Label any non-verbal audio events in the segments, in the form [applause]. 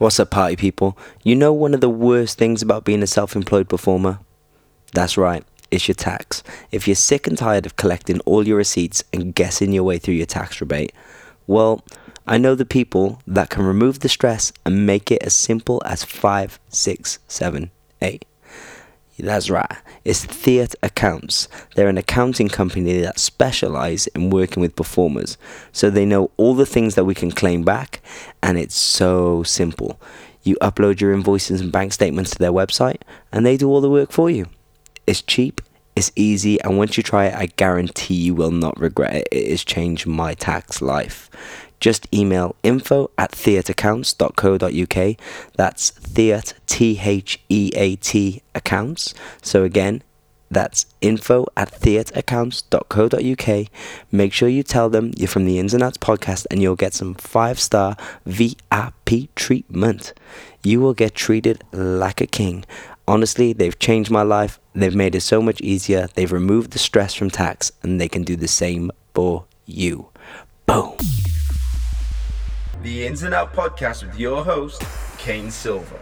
What's up, party people? You know one of the worst things about being a self employed performer? That's right, it's your tax. If you're sick and tired of collecting all your receipts and guessing your way through your tax rebate, well, I know the people that can remove the stress and make it as simple as 5, 6, 7, 8. That's right. It's Theatre Accounts. They're an accounting company that specialize in working with performers. So they know all the things that we can claim back, and it's so simple. You upload your invoices and bank statements to their website, and they do all the work for you. It's cheap, it's easy, and once you try it, I guarantee you will not regret it. It has changed my tax life just email info at theatreaccounts.co.uk. That's theat, T H E A T accounts. So again, that's info at theatreaccounts.co.uk. Make sure you tell them you're from the Ins and Outs podcast and you'll get some five star VIP treatment. You will get treated like a king. Honestly, they've changed my life. They've made it so much easier. They've removed the stress from tax and they can do the same for you. Boom. The Ins and Out podcast with your host, Kane Silver.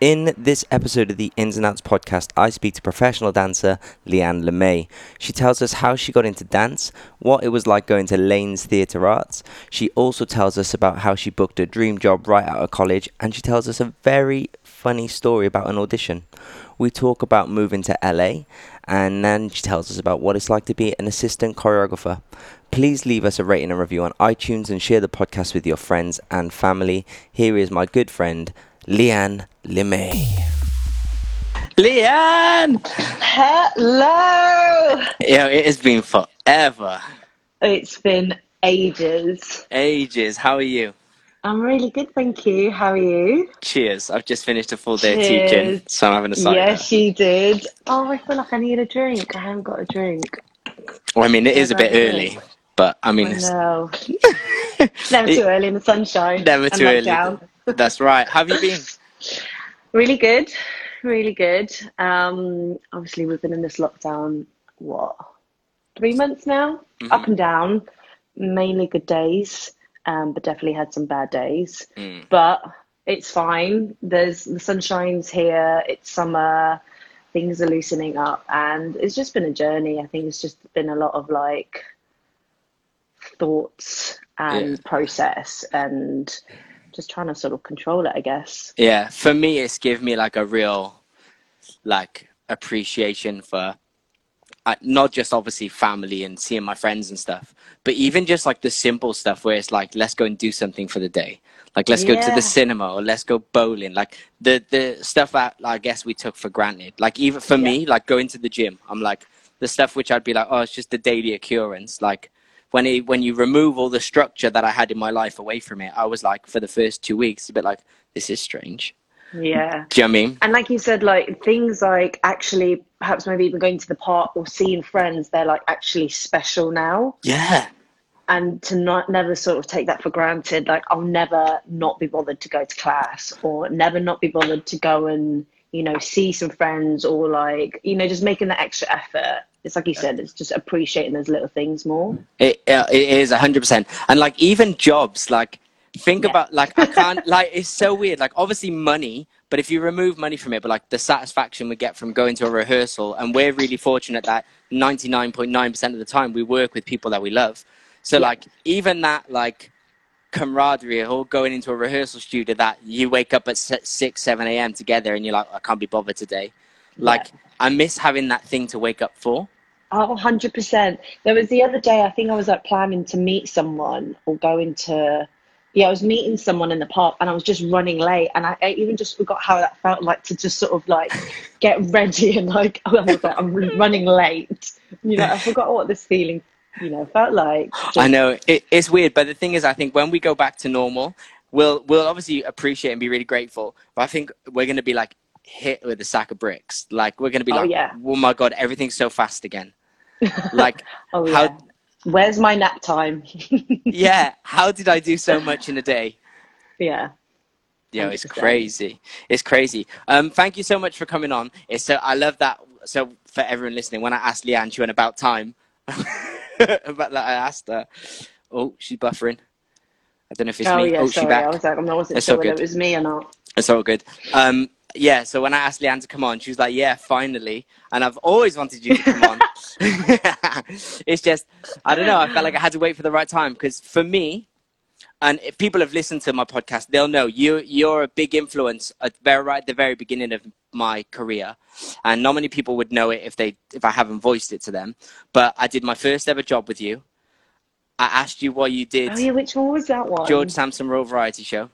In this episode of the Ins and Outs podcast, I speak to professional dancer Lianne Lee May. She tells us how she got into dance, what it was like going to Laines Theatre Arts. She also tells us about how she booked a dream job right out of college, and she tells us a very funny story about an audition. We talk about moving to LA, and then she tells us about what it's like to be an assistant choreographer. Please leave us a rating and review on iTunes and share the podcast with your friends and family. Here is my good friend, Leanne LeMay. Lianne! Hello! Yeah, it has been forever. It's been ages. Ages. How are you? I'm really good, thank you. How are you? Cheers. I've just finished a full day of teaching, so I'm having a cider. Yes, you did. Oh, I feel like I need a drink. I haven't got a drink. Well, I mean, it is a bit early, but I mean, it's know. [laughs] Never too early in the sunshine. never too early. down. [laughs] That's right. Have you been? [laughs] Really good. Really good. Um, obviously, we've been in this lockdown, what, three months now? Mm-hmm. Up and down. Mainly good days, um, but definitely had some bad days. Mm. But it's fine. There's the sunshine's here. It's summer. Things are loosening up, and it's just been a journey. I think it's just been a lot of like thoughts and Yeah. process, and just trying to sort of control it. I guess. Yeah, for me, it's given me like a real, like, appreciation for uh, not just obviously family and seeing my friends and stuff, but even just like the simple stuff where it's like, let's go and do something for the day. Like, let's go to the cinema or let's go bowling. Like the the stuff that I guess we took for granted. Like even for me, like going to the gym, I'm like the stuff which I'd be like, oh, it's just the daily occurrence. Like when it, when you remove all the structure that I had in my life away from it, I was like, for the first two weeks, a bit like, this is strange. Yeah. Do you know what I mean? And like you said, like things like actually perhaps maybe even going to the park or seeing friends, they're like actually special now. Yeah. And to not never sort of take that for granted, like I'll never not be bothered to go to class or never not be bothered to go and, you know, see some friends or like, you know, just making that extra effort. It's like you said, it's just appreciating those little things more. It, uh, it is 100%. And like even jobs, like think Yeah. about like I can't [laughs] like it's so weird. Like obviously money, but if you remove money from it, but like the satisfaction we get from going to a rehearsal, and we're really fortunate that 99.9% of the time we work with people that we love. So Yeah. like even that like camaraderie or going into a rehearsal studio that you wake up at 6 7 a.m together and you're like i can't be bothered today like i miss having that thing to wake up for Oh, 100%. There was the other day, I think I was like planning to meet someone or going to, yeah, I was meeting someone in the park and I was just running late. And I, I even just forgot how that felt like to just sort of like [laughs] get ready and like, oh my God, I'm running late. You know, I forgot what this feeling, you know, felt like. I know it, it's weird, but the thing is, I think when we go back to normal, we'll we'll obviously appreciate and be really grateful. But I think we're gonna be like hit with a sack of bricks. Like we're gonna be Oh, like, yeah. oh my god, everything's so fast again. [laughs] Like, Oh, how- yeah. Where's my nap time? [laughs] yeah, how did I do so much in a day? yeah. Yeah, it's 100%. crazy. It's crazy. Um, thank you so much for coming on. It's so I love that. So for everyone listening, when I asked Lianne, she went about time. [laughs] about that, I asked her. Oh, she's buffering. I don't know if it's Oh me. yeah, oh, she sorry. back. I was like, I wasn't It's sure whether good. it was me or not. It's all good. Um, yeah, so when I asked Lianne to come on, she was like, "Yeah, finally." And I've always wanted you to come on. [laughs] it's just, I don't know. I felt like I had to wait for the right time because for me, and if people have listened to my podcast, they'll know you you're a big influence at very right at the very beginning of my career, and not many people would know it if they if I haven't voiced it to them. But I did my first ever job with you. I asked you what you did, Oh yeah, which one was that one? George Sampson Royal Variety Show.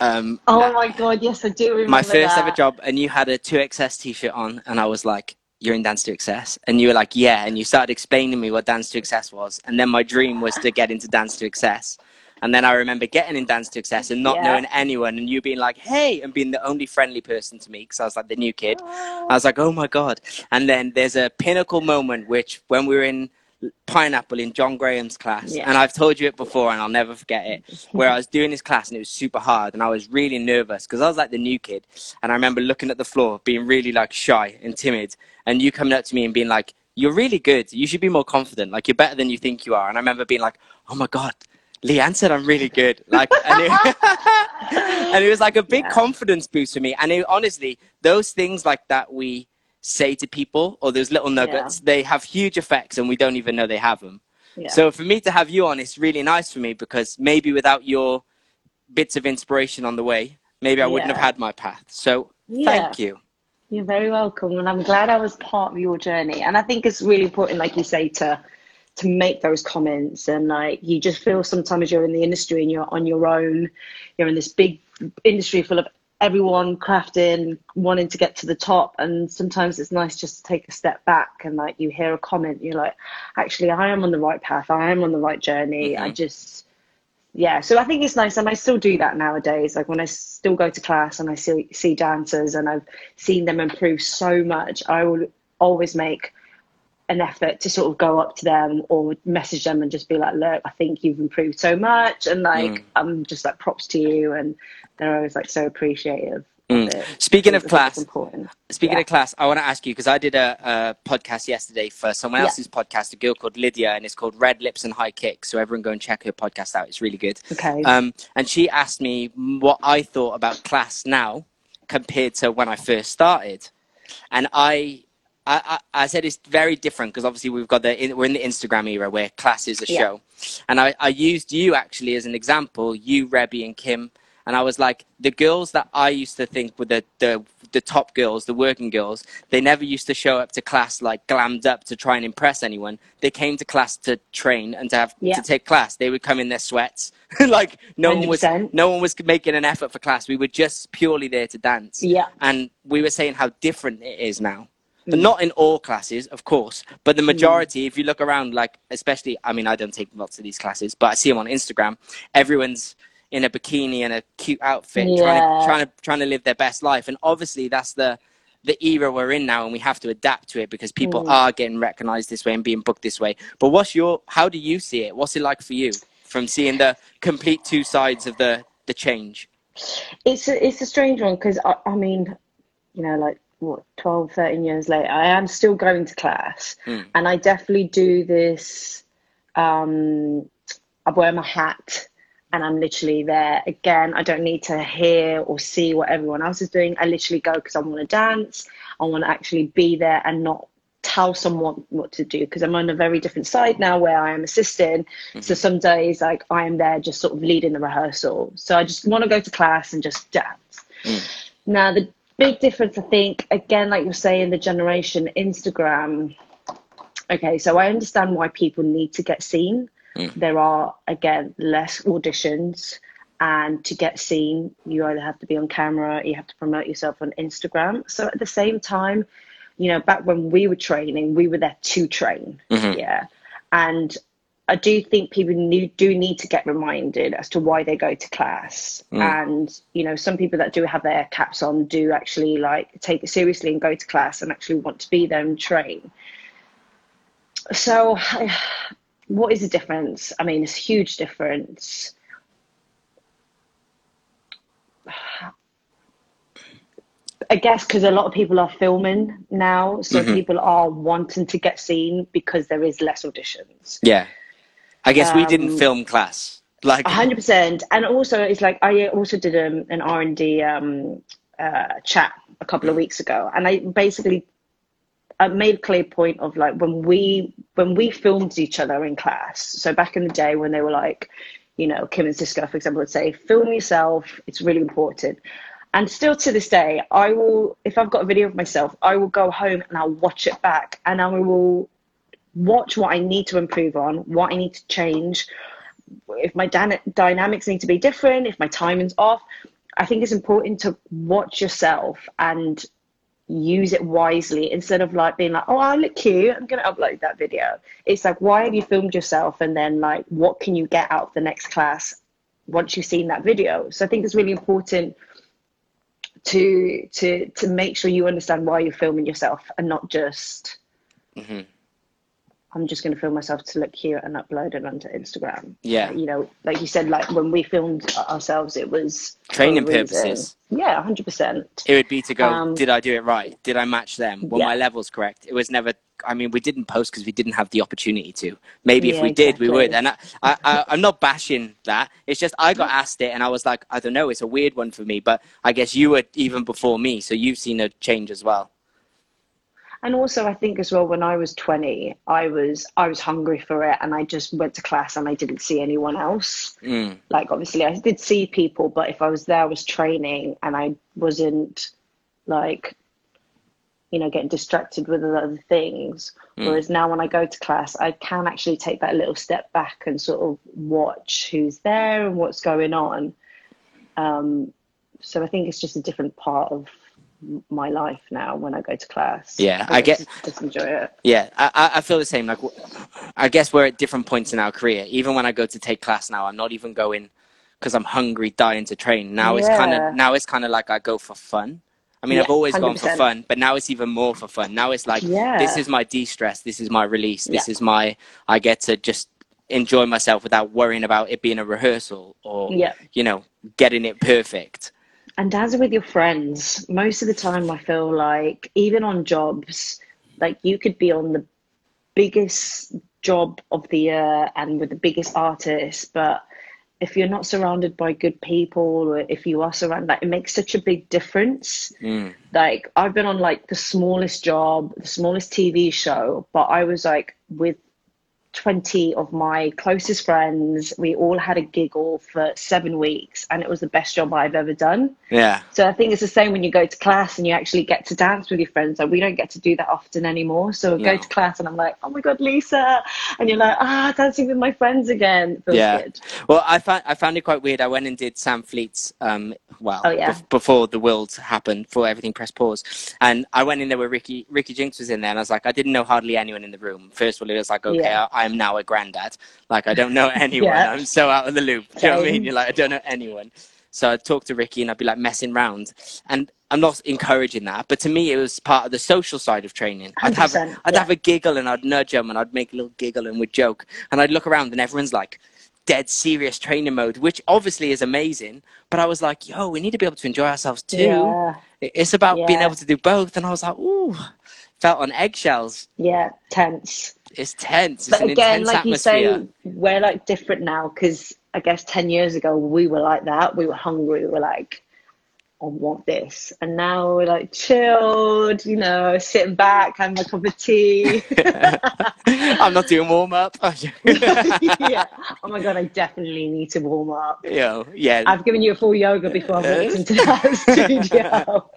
Um, Oh my god, yes, I do remember my first that. ever job and you had a 2xs t-shirt on and i was like you're in dance to excess and you were like yeah and you started explaining to me what dance to excess was and then my dream was to get into dance to excess and then i remember getting in dance to excess and not Yeah. knowing anyone and you being like hey and being the only friendly person to me because i was like the new kid i was like oh my god and then there's a pinnacle moment which when we were in pineapple in john graham's class Yeah. and i've told you it before and i'll never forget it [laughs] where i was doing this class and it was super hard and i was really nervous because i was like the new kid and I remember looking at the floor, being really like shy and timid, and you coming up to me and being like, "You're really good. You should be more confident. Like you're better than you think you are." And I remember being like, "Oh my god." Lianne said I'm really good, like, and it, [laughs] and it was like a big [laughs] Yeah. confidence boost for me. And it, honestly, those things like that we say to people, or those little nuggets, they have huge effects, and we don't even know they have them. Yeah. So for me to have you on, it's really nice for me because maybe without your bits of inspiration on the way, maybe I wouldn't Yeah. have had my path. So Yeah. thank you. You're very welcome, and I'm glad I was part of your journey. And I think it's really important, like you say, to to make those comments. And like you just feel sometimes you're in the industry and you're on your own. You're in this big industry full of everyone crafting, wanting to get to the top. And sometimes it's nice just to take a step back and like you hear a comment, you're like, actually, I am on the right path. I am on the right journey. I mm-hmm. just yeah so i think it's nice and i still do that nowadays like when i still go to class and i see see dancers and i've seen them improve so much i will always make an effort to sort of go up to them or message them and just be like look i think you've improved so much and like Mm. i'm just like props to you and they're always like so appreciative Mm. Speaking of class, important Speaking Yeah. of class, I want to ask you because I did a, a podcast yesterday for someone Yeah. else's podcast, a girl called Lydia, and it's called Red Lips and High Kicks. So everyone go and check her podcast out; it's really good. okay Um, and she asked me what I thought about class now compared to when I first started, and I. I, I I said it's very different because obviously we've got the we're in the Instagram era where class is a Yeah. show, and I, I used you actually as an example, you Rebby and Kim, and I was like the girls that I used to think were the the the top girls, the working girls, they never used to show up to class like glammed up to try and impress anyone. They came to class to train and to have Yeah. to take class. They would come in their sweats, [laughs] like no one was no one was making an effort for class. We were just purely there to dance. yeah And we were saying how different it is now. But not in all classes, of course, but the majority, if you look around, like, especially, I mean, I don't take lots of these classes, but I see them on Instagram. Everyone's in a bikini and a cute outfit, trying to trying to trying to live their best life. And obviously, that's the the era we're in now, and we have to adapt to it because people Mm. are getting recognized this way and being booked this way. But what's your? How do you see it? What's it like for you from seeing the complete two sides of the the change? it's a, it's a strange one because I, I mean you know like what 12 13 years later i am still going to class. Mm. and i definitely do this um i wear my hat and i'm literally there. Again i don't need to hear or see what everyone else is doing. I literally go because i want to dance. I want to actually be there and not tell someone what to do because i'm on a very different side now where i am assisting. So some days like i am there just sort of leading the rehearsal. So i just want to go to class and just dance. Now the big difference i think again like you're saying the generation instagram. Okay so i understand why people need to get seen. There are again less auditions and to get seen you either have to be on camera you have to promote yourself on instagram. So at the same time you know back when we were training we were there to train. Mhm. yeah. And i do think people need, do need to get reminded as to why they go to class Mm. and you know some people that do have their caps on do actually like take it seriously and go to class and actually want to be there and train so what is the difference i mean it's a huge difference I guess because a lot of people are filming now, so Mhm. people are wanting to get seen because there is less auditions. Yeah, I guess we didn't Um, film class. Like, hundred percent. And also, it's like I also did um, an R and D um, uh, chat a couple of weeks ago, and I basically I made a clear point of like when we when we filmed each other in class. So back in the day when they were like, you know, Kim and Cisco, for example, would say, "Film yourself. It's really important." And still to this day, I will if I've got a video of myself, I will go home and I'll watch it back, and I will watch what I need to improve on, what I need to change, if my dyna- dynamics need to be different, if my timing's off, I think it's important to watch yourself and use it wisely instead of like being like, oh, I look cute, I'm going to upload that video. It's like, why have you filmed yourself? And then, like, what can you get out of the next class once you've seen that video? So I think it's really important to to to make sure you understand why you're filming yourself and not just Mhm. I'm just going to film myself to look cute and upload it onto Instagram. Yeah. You know, like you said, like when we filmed ourselves, it was Training purposes. Yeah, hundred percent. it would be to go, Um, did I do it right? Did I match them? Were Yeah. my levels correct? It was never. I mean, we didn't post because we didn't have the opportunity to. Maybe if Yeah, we did, we would. And I, I, I, I'm not bashing that. It's just I got asked it, and I was like, I don't know. It's a weird one for me, but I guess you were even before me, so you've seen a change as well. And also, I think as well, when I was twenty, I was I was hungry for it, and I just went to class and I didn't see anyone else. Mm. Like obviously, I did see people, but if I was there, I was training, and I wasn't like, you know, getting distracted with other things. Mm. Whereas now, when I go to class, I can actually take that little step back and sort of watch who's there and what's going on. Um, so I think it's just a different part of my life now when I go to class. Yeah, I get- just, just enjoy it. Yeah, I, I- I feel the same. Like, I guess we're at different points in our career. Even when I go to take class now, I'm not even going because I'm hungry, dying to train. Now it's kind of now it's kind of like I go for fun. I mean, Yeah, I've always gone for fun, but now it's even more for fun. Now it's like Yeah. this is my de-stress. This is my release. This Yeah. is my I get to just enjoy myself without worrying about it being a rehearsal or Yeah. you know getting it perfect. And as with your friends most of the time i feel like even on jobs like you could be on the biggest job of the year and with the biggest artist but if you're not surrounded by good people or if you are surrounded like it makes such a big difference Mm. like i've been on like the smallest job the smallest tv show but i was like with 20 of my closest friends we all had a giggle for seven weeks and it was the best job i've ever done Yeah, so I think it's the same when you go to class and you actually get to dance with your friends. Like we don't get to do that often anymore. So I go No. to class and I'm like, oh my god, Lisa, and you're like, ah, dancing with my friends again. Feels Yeah. good. Well, I found I found it quite weird. I went and did Sam Fleet's um well Oh, yeah. bef- before the world happened, before everything pressed pause, and I went in there where Ricky Ricky Jinks was in there, and I was like, I didn't know hardly anyone in the room. First of all, it was like, okay, Yeah. I, am now a granddad. Like I don't know [laughs] anyone. Yeah. I'm so out of the loop. Do you know what I mean? You're like, I don't know anyone. So I'd talk to Ricky and I'd be like messing around. And I'm not encouraging that, but to me it was part of the social side of training. I'd have 100%, I'd yeah. have a giggle and I'd nudge him and I'd make a little giggle and we'd joke. And I'd look around and everyone's like dead serious training mode, which obviously is amazing. But I was like, yo, we need to be able to enjoy ourselves too. Yeah, It's about being able to do both. And I was like, ooh, felt on eggshells. yeah, tense. It's tense. It's But an again, intense like you say, we're like different now because I guess 10 years ago we were like that. We were hungry. We were like, I want this. And now we're like chilled, you know, sitting back, having a cup of tea. [laughs] I'm not doing warm up. [laughs] [laughs] yeah. Oh my god, I definitely need to warm up. Yo, yeah. I've given you a full yoga before I walked into that studio.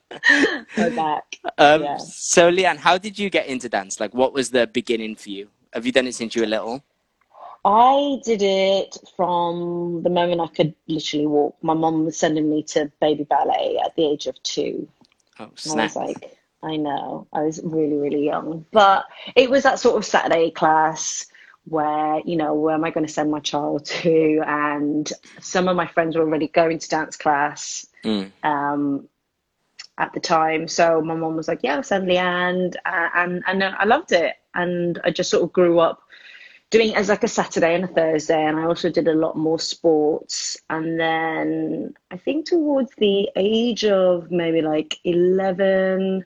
Go back. Um, Yeah. So, Lianne, how did you get into dance? Like, what was the beginning for you? Have you done it since you were little? I did it from the moment I could literally walk. My mum was sending me to baby ballet at the age of two. Oh, snap. I was like, I know, I was really, really young. But it was that sort of Saturday class where, you know, where am I going to send my child to? And some of my friends were already going to dance class Mm. um, at the time. So my mom was like, yeah, I'll send Lianne. Uh, and, and I loved it. And I just sort of grew up doing it as like a Saturday and a Thursday, and I also did a lot more sports. And then I think towards the age of maybe like 11,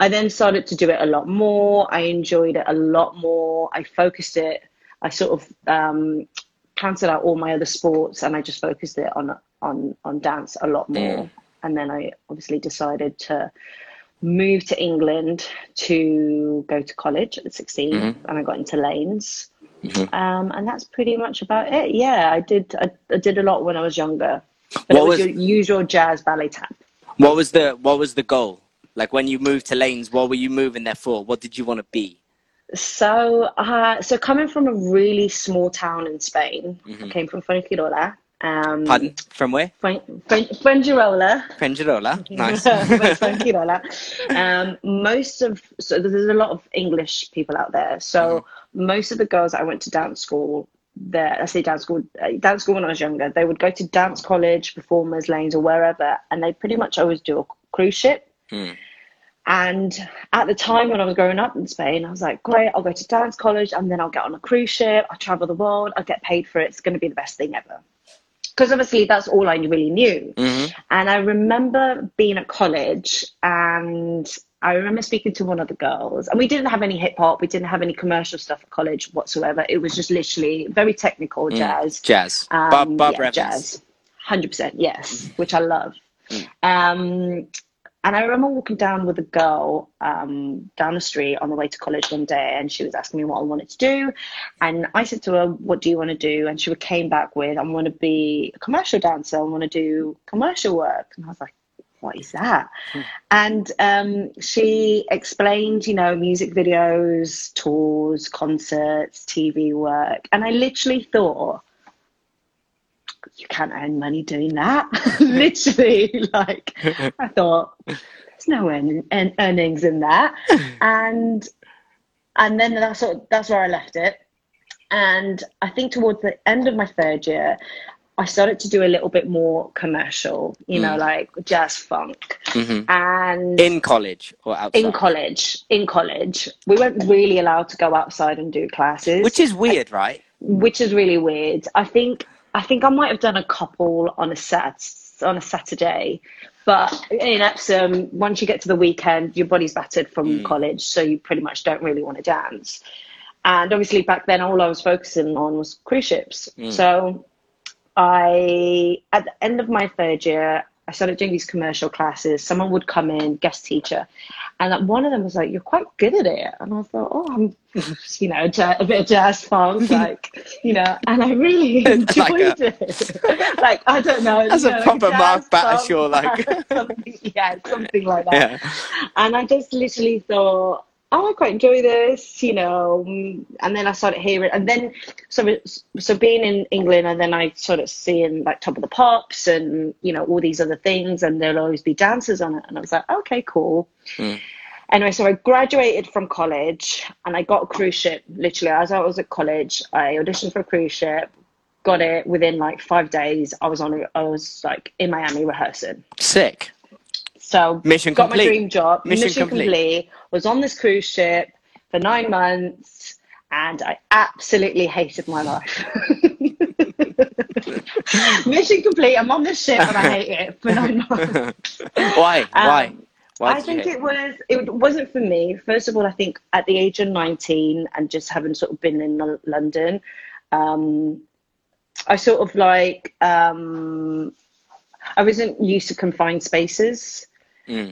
I then started to do it a lot more. I enjoyed it a lot more. I focused it. I sort of um, cancelled out all my other sports and I just focused it on on on dance a lot more. And then I obviously decided to move to England to go to college at 16 Mm-hmm. and I got into Laines. Um, and that's pretty much about it. Yeah, I did I, I did a lot when I was younger. But What it was, was- your usual jazz ballet tap. What was the What was the goal? Like when you moved to Laines, what were you moving there for? What did you want to be? So, uh, so coming from a really small town in Spain, I came from Fuengirola. Um. Pardon? From where? Fuengirola. Pengirola. [laughs] Nice. Um, most of so there's a lot of English people out there. So most of the girls I went to dance school. There, I say dance school. Uh, dance school when I was younger, they would go to dance college, performers Laines, or wherever, and they pretty much always do a cruise ship. And at the time when I was growing up in Spain, I was like, great, I'll go to dance college and then I'll get on a cruise ship, I'll travel the world, I'll get paid for it. It's going to be the best thing ever. Because obviously that's all I really knew. And I remember being at college and I remember speaking to one of the girls, and we didn't have any hip hop, we didn't have any commercial stuff at college whatsoever. It was just literally very technical jazz. Jazz. Um, Bob, Bob yeah, jazz. Hundred percent, yes, which I love. Um, and I remember walking down with a girl um, down the street on the way to college one day, and she was asking me what I wanted to do, and I said to her, "What do you want to do?" And she came back with, "I want to be a commercial dancer. I want to do commercial work." And I was like, "What is that?" And um, she explained, you know, music videos, tours, concerts, TV work, and I literally thought you can't earn money doing that. [laughs] [laughs] Literally, like [laughs] I thought, there's no earn, earn, earnings in that, and and then that's what, that's where I left it. And I think towards the end of my third year, I started to do a little bit more commercial, you know, mm. like jazz funk, mm-hmm. and In college or outside? in college, in college, we weren't really allowed to go outside and do classes Which is weird, right? which is really weird. I think I think I might have done a couple on a sat on a Saturday, but in Epsom, once you get to the weekend, your body's battered from mm. college, so you pretty much don't really want to dance. And obviously, back then, all I was focusing on was cruise ships. Mm. So I, at the end of my third year, I started doing these commercial classes. Someone would come in, guest teacher, and like, one of them was like, "You're quite good at it," and I thought, "Oh, I'm, [laughs] you know, a bit of jazz funk, [laughs] like, you know," and I really [laughs] enjoyed it. like, I don't know, you a know, proper Mark Battershaw, like. something, yeah, something like that. Yeah. And I just literally thought, oh, I quite enjoy this, you know. mm, And then I started hearing, and then so so being in England, and then I started seeing like Top of the Pops and you know all these other things, and there'll always be dancers on it, and I was like, okay, cool. Anyway, so I graduated from college, and I got a cruise ship. Literally, as I was at college, I auditioned for a cruise ship. Got it within like five days. I was on. I was like in Miami rehearsing. Sick. So Mission got complete. my dream job. Mission Mission, complete. complete. Was on this cruise ship for nine months, and I absolutely hated my life. [laughs] Mission complete. I'm on this ship and I hate it for nine [laughs] months. Why? Why? Um, Why I did you think it was it wasn't for me. First of all, I think at the age of 19 and just having sort of been in London, um, I sort of like um, I wasn't used to confined spaces,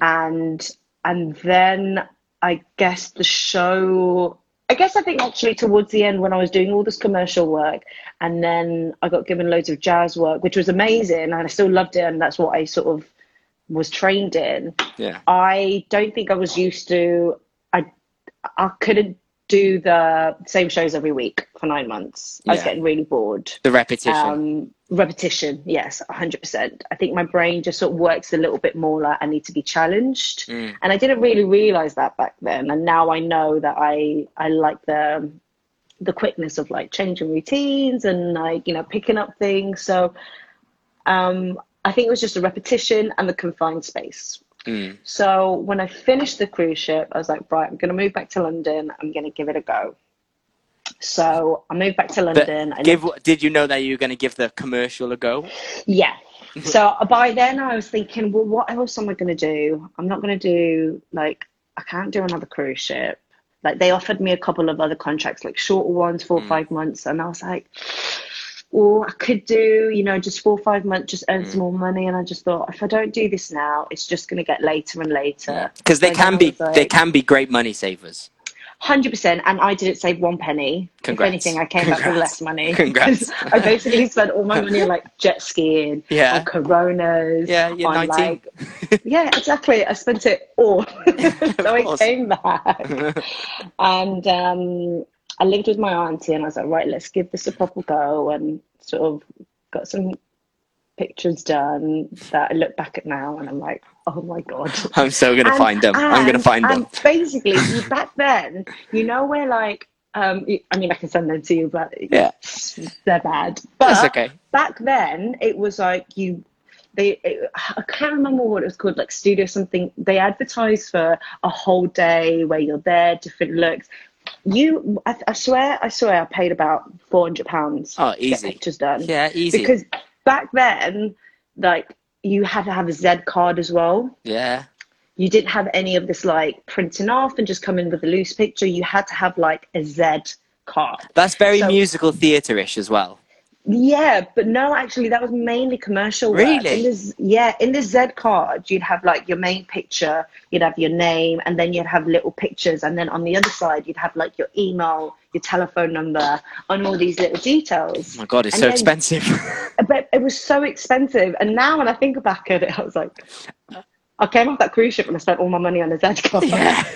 and and then I guess the show. I guess I think actually towards the end when I was doing all this commercial work, and then I got given loads of jazz work, which was amazing, and I still loved it, and that's what I sort of was trained in. Yeah. I don't think I was used to. I I couldn't do the same shows every week for nine months. I was getting really bored. The repetition. Um, repetition, yes, hundred percent. I think my brain just sort of works a little bit more like I need to be challenged, Mm. and I didn't really realize that back then. And now I know that I I like the the quickness of like changing routines and like you know picking up things. So um, I think it was just a repetition and the confined space. Mm. So when I finished the cruise ship, I was like, right, I'm going to move back to London. I'm going to give it a go. So I moved back to London. I give, did you know that you were going to give the commercial a go? Yeah. [laughs] So by then I was thinking, well, what else am I going to do? I'm not going to do like I can't do another cruise ship. Like they offered me a couple of other contracts, like shorter ones, four or five months, and I was like, or I could do, you know, just four or five months, just earn Mm. some more money. And I just thought, if I don't do this now, it's just going to get later and later. Because they So can be like- they can be great money savers. Hundred percent, and I didn't save one penny. Congrats. If anything, I came back with less money. Congrats. [laughs] I basically spent all my money on like jet skiing, [laughs] Yeah. on Coronas, Yeah, you're on 19. like yeah, exactly. I spent it all, [laughs] so I came back, and um, I lived with my auntie, and I was like, right, let's give this a proper go, and sort of got some pictures done that I look back at now, and I'm like, oh my god. [laughs] I'm so gonna find them. I'm gonna and- find them. basically, back then, you know where like, um, I mean, I can send them to you, but Yeah. they're bad. But That's okay. back then, it was like you. They, it, I can't remember what it was called, like studio something. They advertised for a whole day where you're there, different looks. You, I, I swear, I swear, I paid about four hundred pounds. Oh, easy. pictures done. Yeah, easy. Because back then, like you had to have a Z card as well yeah. you didn't have any of this like printing off and just come in with a loose picture. You had to have like a Z card. That's very So- musical theatre-ish as well. Yeah, but no, actually, that was mainly commercial. work. Really? In this, yeah, in the Z card, you'd have like your main picture, you'd have your name, and then you'd have little pictures, and then on the other side, you'd have like your email, your telephone number, and all these little details. Oh my god, it's And so then- expensive. [laughs] But it was so expensive, and now when I think back at it, I was like, I came off that cruise ship and I spent all my money on a Z card. yeah. [laughs]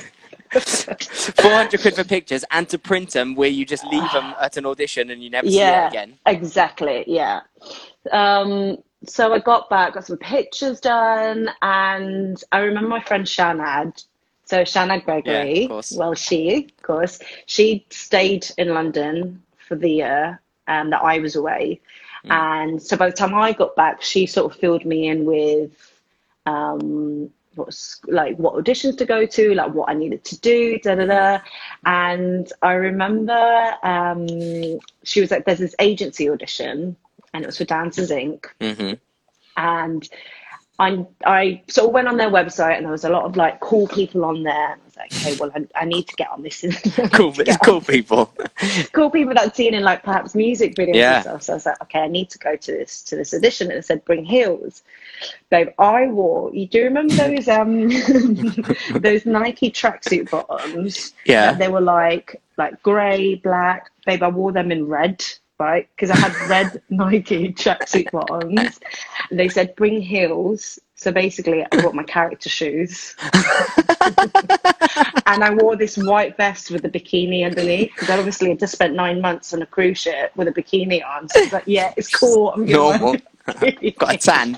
400 quid for pictures and to print them where you just leave them at an audition and you never see yeah it again. exactly yeah um so i got back got some pictures done and i remember my friend shanad so shanad gregory Yeah, well she of course she stayed in london for the year um, that i was away Hmm. and so by the time i got back she sort of filled me in with um what's like what auditions to go to, like what I needed to do, da da da. And I remember um, she was like, "There's this agency audition, and it was for Dancers Inc." hmm And I I sort of went on their website, and there was a lot of like cool people on there. And I was like, "Okay, well, I, I need to get on this." [laughs] Cool, cool people. [laughs] cool people that I'd seen in like perhaps music videos Yeah. and stuff. So I was like, okay, I need to go to this to this audition. And it said bring heels. Babe, I wore. You do remember those um [laughs] those Nike tracksuit bottoms? Yeah. They were like like grey, black. Babe, I wore them in red. Right, because I had red [laughs] Nike tracksuit bottoms. And they said bring heels. So basically, I brought my character shoes [laughs] and I wore this white vest with a bikini underneath because obviously I just spent nine months on a cruise ship with a bikini on. So I like, yeah, it's cool. I'm gonna Normal. [laughs] Got a tan.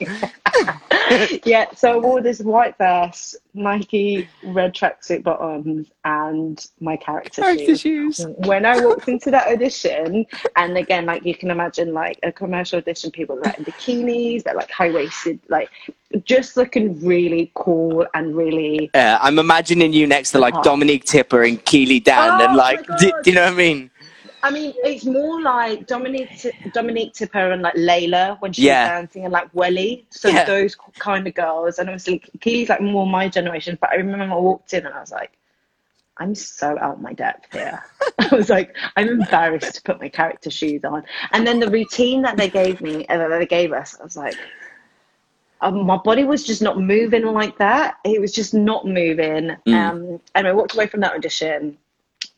[laughs] yeah, so I wore this white vest, Nike red tracksuit bottoms, and my character, Character shoes. shoes. When I walked into that audition, and again, like you can imagine, like a commercial audition, people are like in bikinis, they're like high waisted, like just looking really cool and really Yeah, I'm imagining you next to like. Dominique Tipper and Keely Dan, Oh and like, do, do you know what I mean? I mean, it's more like Dominique Dominique Tipper and like Layla when she Yeah. was dancing and like Welly. So Yeah. those kind of girls. And obviously Keely's like more my generation. But I remember I walked in and I was like, I'm so out of my depth here. [laughs] I was like, I'm embarrassed to put my character shoes on. And then the routine that they gave me, uh, that they gave us, I was like, um, my body was just not moving like that. It was just not moving. Mm. Um, and I walked away from that audition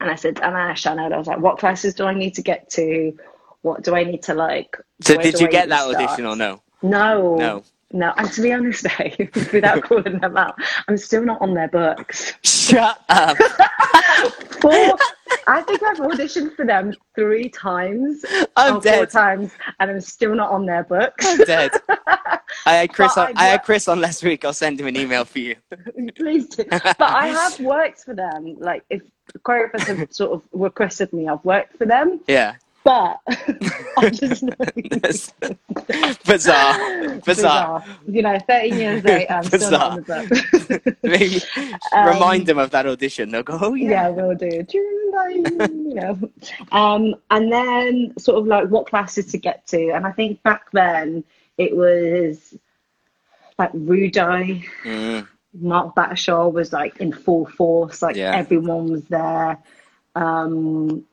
and I said, and I asked Shannon, I was like, what classes do I need to get to? What do I need to like? So did you I get that audition or no? No. No. No. And to be honest, [laughs] babe, without [laughs] calling them out, I'm still not on their books. Shut up. [laughs] Four, I think I've auditioned for them three times. I'm or Four times, and I'm still not on their books. I'm dead. I had Chris But on. I I had Chris on last week. I'll send him an email for you. Please do. But I have worked for them. Like, if choreographers have [laughs] sort of requested me, I've worked for them. Yeah. But [laughs] I [laughs] just know. That's bizarre. Bizarre. You know, 13 years later, I'm still not on the book. Maybe Um, remind them of that audition. They'll go, oh yeah. yeah, we'll do. Do you remember, you know? Um, and then sort of like what classes to get to. And I think back then it was like Rudai, Mm, Mark Battershaw was like in full force, like Yeah. everyone was there. Um,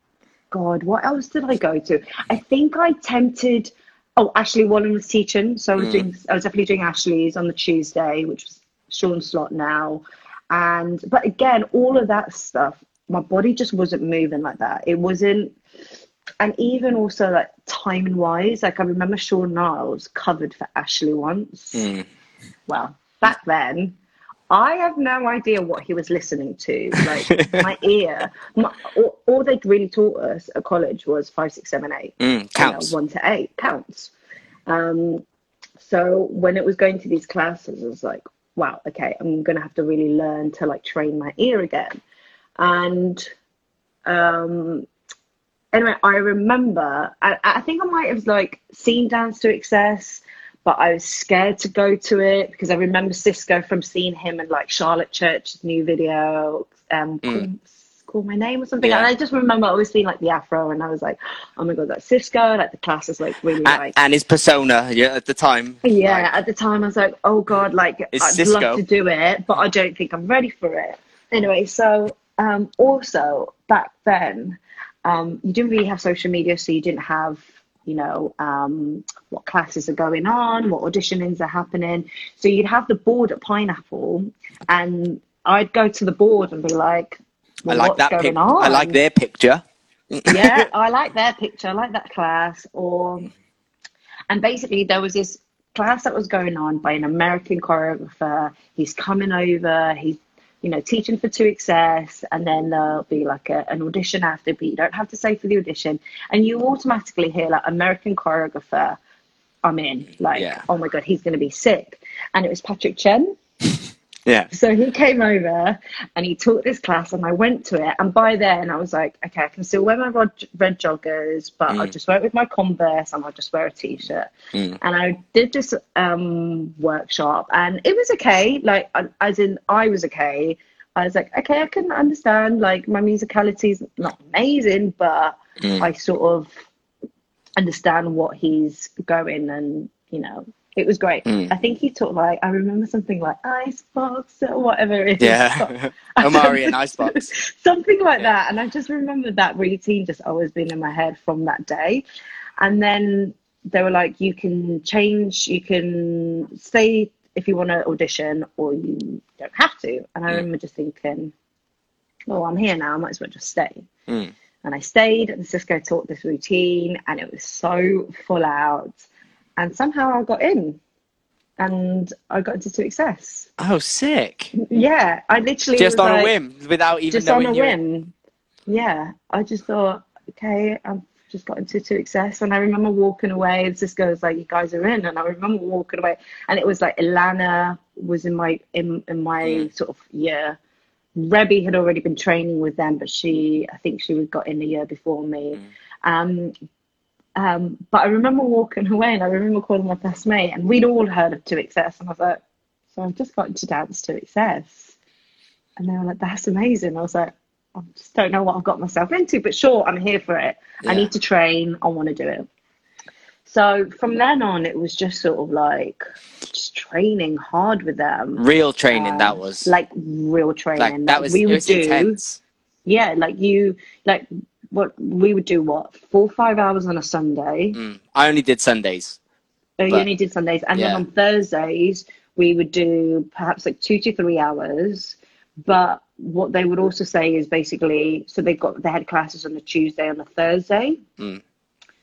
God, what else did I go to? I think I tempted. Oh, Ashley Wallen was teaching, so I was doing. I was definitely doing Ashley's on the Tuesday, which was Sean Slot now, and but again, all of that stuff, my body just wasn't moving like that. It wasn't, and even also like timing wise, like I remember Sean Niles covered for Ashley once. Well, back then. I have no idea what he was listening to. Like [laughs] my ear, my, all, all they really taught us at college was five, six, seven, eight. Mm, You know, counts. one to eight counts. Um, so when it was going to these classes, I was like, wow, okay, I'm gonna have to really learn to like train my ear again. And um, anyway, I remember, I, I think I might have like seen Dance to Excess, but I was scared to go to it because I remember Cisco from seeing him in like Charlotte Church's new video, um, call, call my name or something. Mm. Yeah. And I just remember always seeing like the afro, and I was like, oh my god, that's Cisco. Like the class is like really A- like. and his persona, yeah, at the time. Yeah, like, at the time I was like, oh god, like I'd Cisco. love to do it, but I don't think I'm ready for it. Anyway, so um, also back then, um, you didn't really have social media, so you didn't have, you know, um, what classes are going on, what auditionings are happening. So you'd have the board at Pineapple, and I'd go to the board and be like, I like what's that. going Pic- on? I like their picture. yeah, [laughs] I like their picture. I like that class. Or and basically there was this class that was going on by an American choreographer. He's coming over. He's you know teaching for two excess, and then there'll be like a, an audition after. But you don't have to say for the audition, and you automatically hear like American choreographer. I'm in. Like, Yeah. oh my god, he's going to be sick. And it was Patrick Chen. Yeah. So he came over and he taught this class, and I went to it. And by then, I was like, okay, I can still wear my rod- red joggers, but I'll just wear it with my Converse and I'll just wear a t shirt. And I did this um, workshop, and it was okay. Like, uh, as in, I was okay. I was like, okay, I can understand. Like, my musicality is not amazing, but I sort of understand what he's going and you know it was great Mm. i think he taught like i remember something like icebox or whatever it is Yeah. [laughs] Omari and Icebox. [laughs] something like that and i just remember that routine just always being in my head from that day and then they were like you can change you can stay if you want to audition or you don't have to and i remember just thinking oh i'm here now i might as well just stay Mm. and I stayed, and Cisco taught this routine, and it was so full out. And somehow I got in, and I got into Success. Oh, sick. Yeah, I literally Just on a whim, without even just on a whim. Yeah, I just thought, okay, I've just got into Success, and I remember walking away, and Cisco was like, "You guys are in," and I remember walking away, and it was like Ilana was in my in in my Mm. sort of year. Rebby had already been training with them, but she, I think she got in the year before me. Um, um, but I remember walking away and I remember calling my best mate and we'd all heard of To Excess and I was like, so I've just got to Dance To Excess. And they were like, that's amazing. I was like, I just don't know what I've got myself into, but sure, I'm here for it. I need to train. I want to do it. So from then on, it was just sort of like just training hard with them. Real training, that Um, was. like real training. like, that was, we would was do intense. yeah, like you like what we would do what four five hours on a Sunday. Mm. I only did Sundays. Oh, you only did Sundays, and then on Thursdays we would do perhaps like two to three hours. But what they would also say is basically, so they got they had classes on a Tuesday and a Thursday. Mm.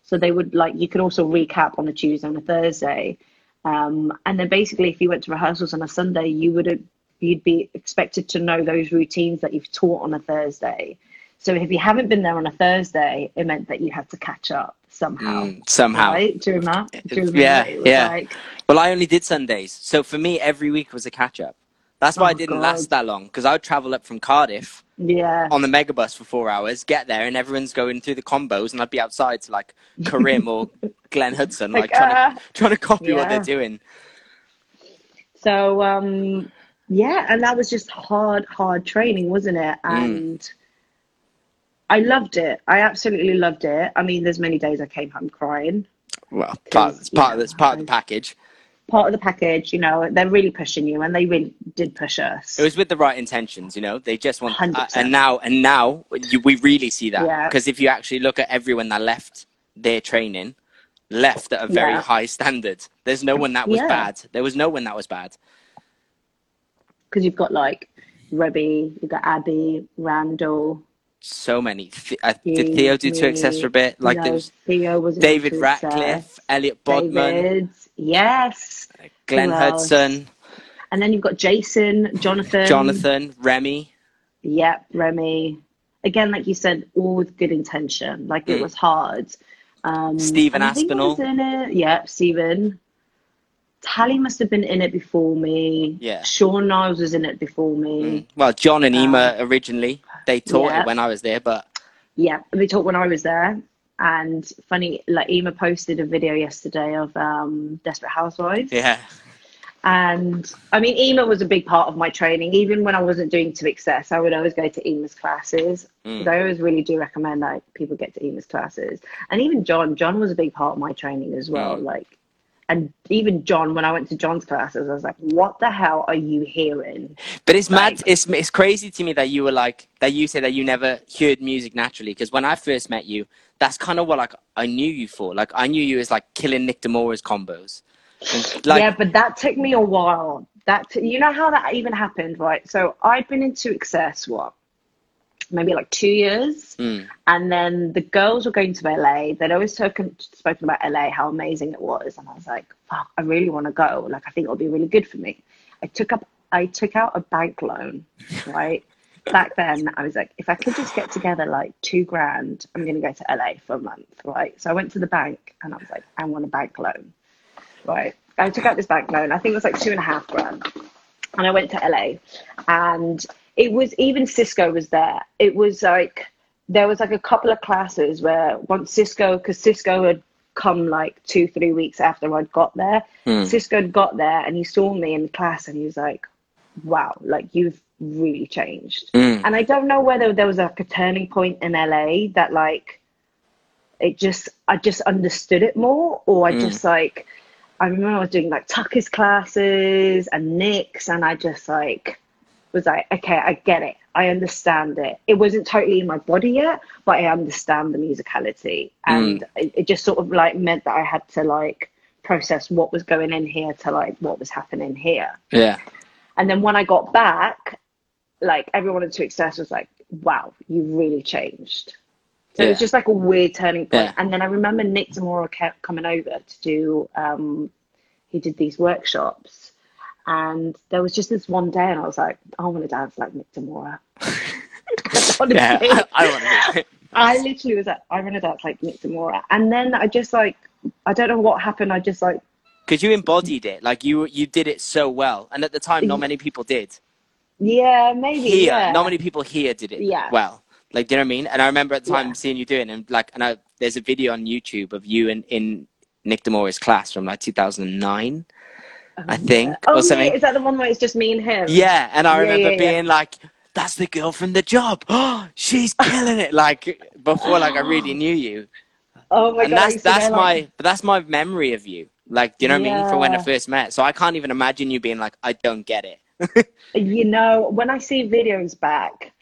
So they would like you could also recap on a Tuesday and a Thursday, um, and then basically if you went to rehearsals on a Sunday, you would you'd be expected to know those routines that you've taught on a Thursday. So if you haven't been there on a Thursday, it meant that you had to catch up somehow. Mm, somehow. Right? Do you remember? Do you remember? Yeah, yeah. Like, Well, I only did Sundays, so for me, every week was a catch up. That's why Oh, I didn't God. last that long because I would travel up from Cardiff yeah. on the megabus for four hours, get there, and everyone's going through the combos, and I'd be outside to like Karim or [laughs] Glenn Hudson, like, Like, trying ah. to trying to copy what they're doing. So um yeah, and that was just hard, hard training, wasn't it? Mm. I loved it. I absolutely loved it. I mean, there's many days I came home crying. Well, part, it's part of yeah, it's part of the package. part of the package. You know, they're really pushing you, and they really did push us. It was with the right intentions, you know. They just want, uh, 100%. and now, and now, you, we really see that Yeah. because if you actually look at everyone that left their training, left at a very Yeah. high standard. There's no one that was Yeah. bad. There was no one that was bad. because you've got like Rebby, you've got Abby, Randall. So many. Th- uh, did Theo do two me, excess for a bit? Like no, there was Theo was David Ratcliffe, Elliot Bodman, David, yes, Glenn Hudson, and then you've got Jason, Jonathan, Jonathan, Remy. Yep, Remy. Again, like you said, all with good intention. Like it Mm. was hard. Um, Stephen and I think I was Aspinall. in it. Yep, Stephen. Tally must have been in it before me. Yeah. Sean Niles was in it before me. Mm. Well, John and Ema originally they taught yeah. it when I was there, but Yeah, they taught when I was there. And funny, like Ema posted a video yesterday of um, Desperate Housewives. yeah, And I mean, Ema was a big part of my training. Even when I wasn't doing 2XS, I would always go to Ema's classes. Mm. So I always really do recommend that people get to Ema's classes. And even John, John was a big part of my training as well. Mm. Like, and even John, when I went to John's classes, I was like, "What the hell are you hearing?" But it's mad. It's it's crazy to me that you were like that. You say that you never heard music naturally. Because when I first met you, that's kind of what like I knew you for. Like I knew you as like killing Nick DeMoura's combos. And, like yeah, but that took me a while. That t- you know how that even happened, right? So I'd been into excess what, maybe like two years, mm, and then the girls were going to LA. They'd always spoken spoken about LA, how amazing it was, and I was like, "Fuck, I really want to go. Like, I think it'll be really good for me." I took up, I took out a bank loan, [laughs] right? Back then, I was like, if I could just get together like two grand, I'm gonna go to LA for a month, right? So I went to the bank and I was like, I want a bank loan, right? I took out this bank loan. I think it was like two and a half grand, and I went to LA, and it was even Cisco was there. It was like there was like a couple of classes where once Cisco, because Cisco had come like two, three weeks after I'd got there. Hmm. Cisco had got there and he saw me in the class and he was like, wow, like you've really changed. mm, And I don't know whether there was like a turning point in LA that like it just I just understood it more or I Mm. just like I remember I was doing like Tucker's classes and Nick's and I just like was like, okay, I get it. I understand it. It wasn't totally in my body yet, but I understand the musicality. And it, it just sort of like meant that I had to like process what was going in here to like what was happening here. yeah, And then when I got back, like everyone at 2XS was like, wow, you really changed. So it was just like a weird turning point. Yeah. And then I remember Nick DeMoura kept coming over to do, um, he did these workshops. And there was just this one day, and I was like, I want to dance like Nick. [laughs] [laughs] Honestly, yeah. I, I want to. [laughs] I literally was like, I want to dance like Nick DeMoura. And then I just like, I don't know what happened. I just like, because you embodied it like you you did it so well and at the time not mm. many people did yeah, maybe. here yeah. not many people here did it Yeah. well like do you know what i mean and i remember at the time Yeah. seeing you doing it and like and I, there's a video on youtube of you in in Nick DeMoura's class from like 2009 i think Oh, or yeah, is that the one where it's just me and him? yeah and i Yeah, remember yeah, being like that's the girl from the job. Oh [gasps] she's killing it like before like i really [gasps] knew you. Oh my and god. That's that's my like, but that's my memory of you. Like do you know what i mean? From when i first met. So i can't even imagine you being like i don't get it. You know, when I see videos back,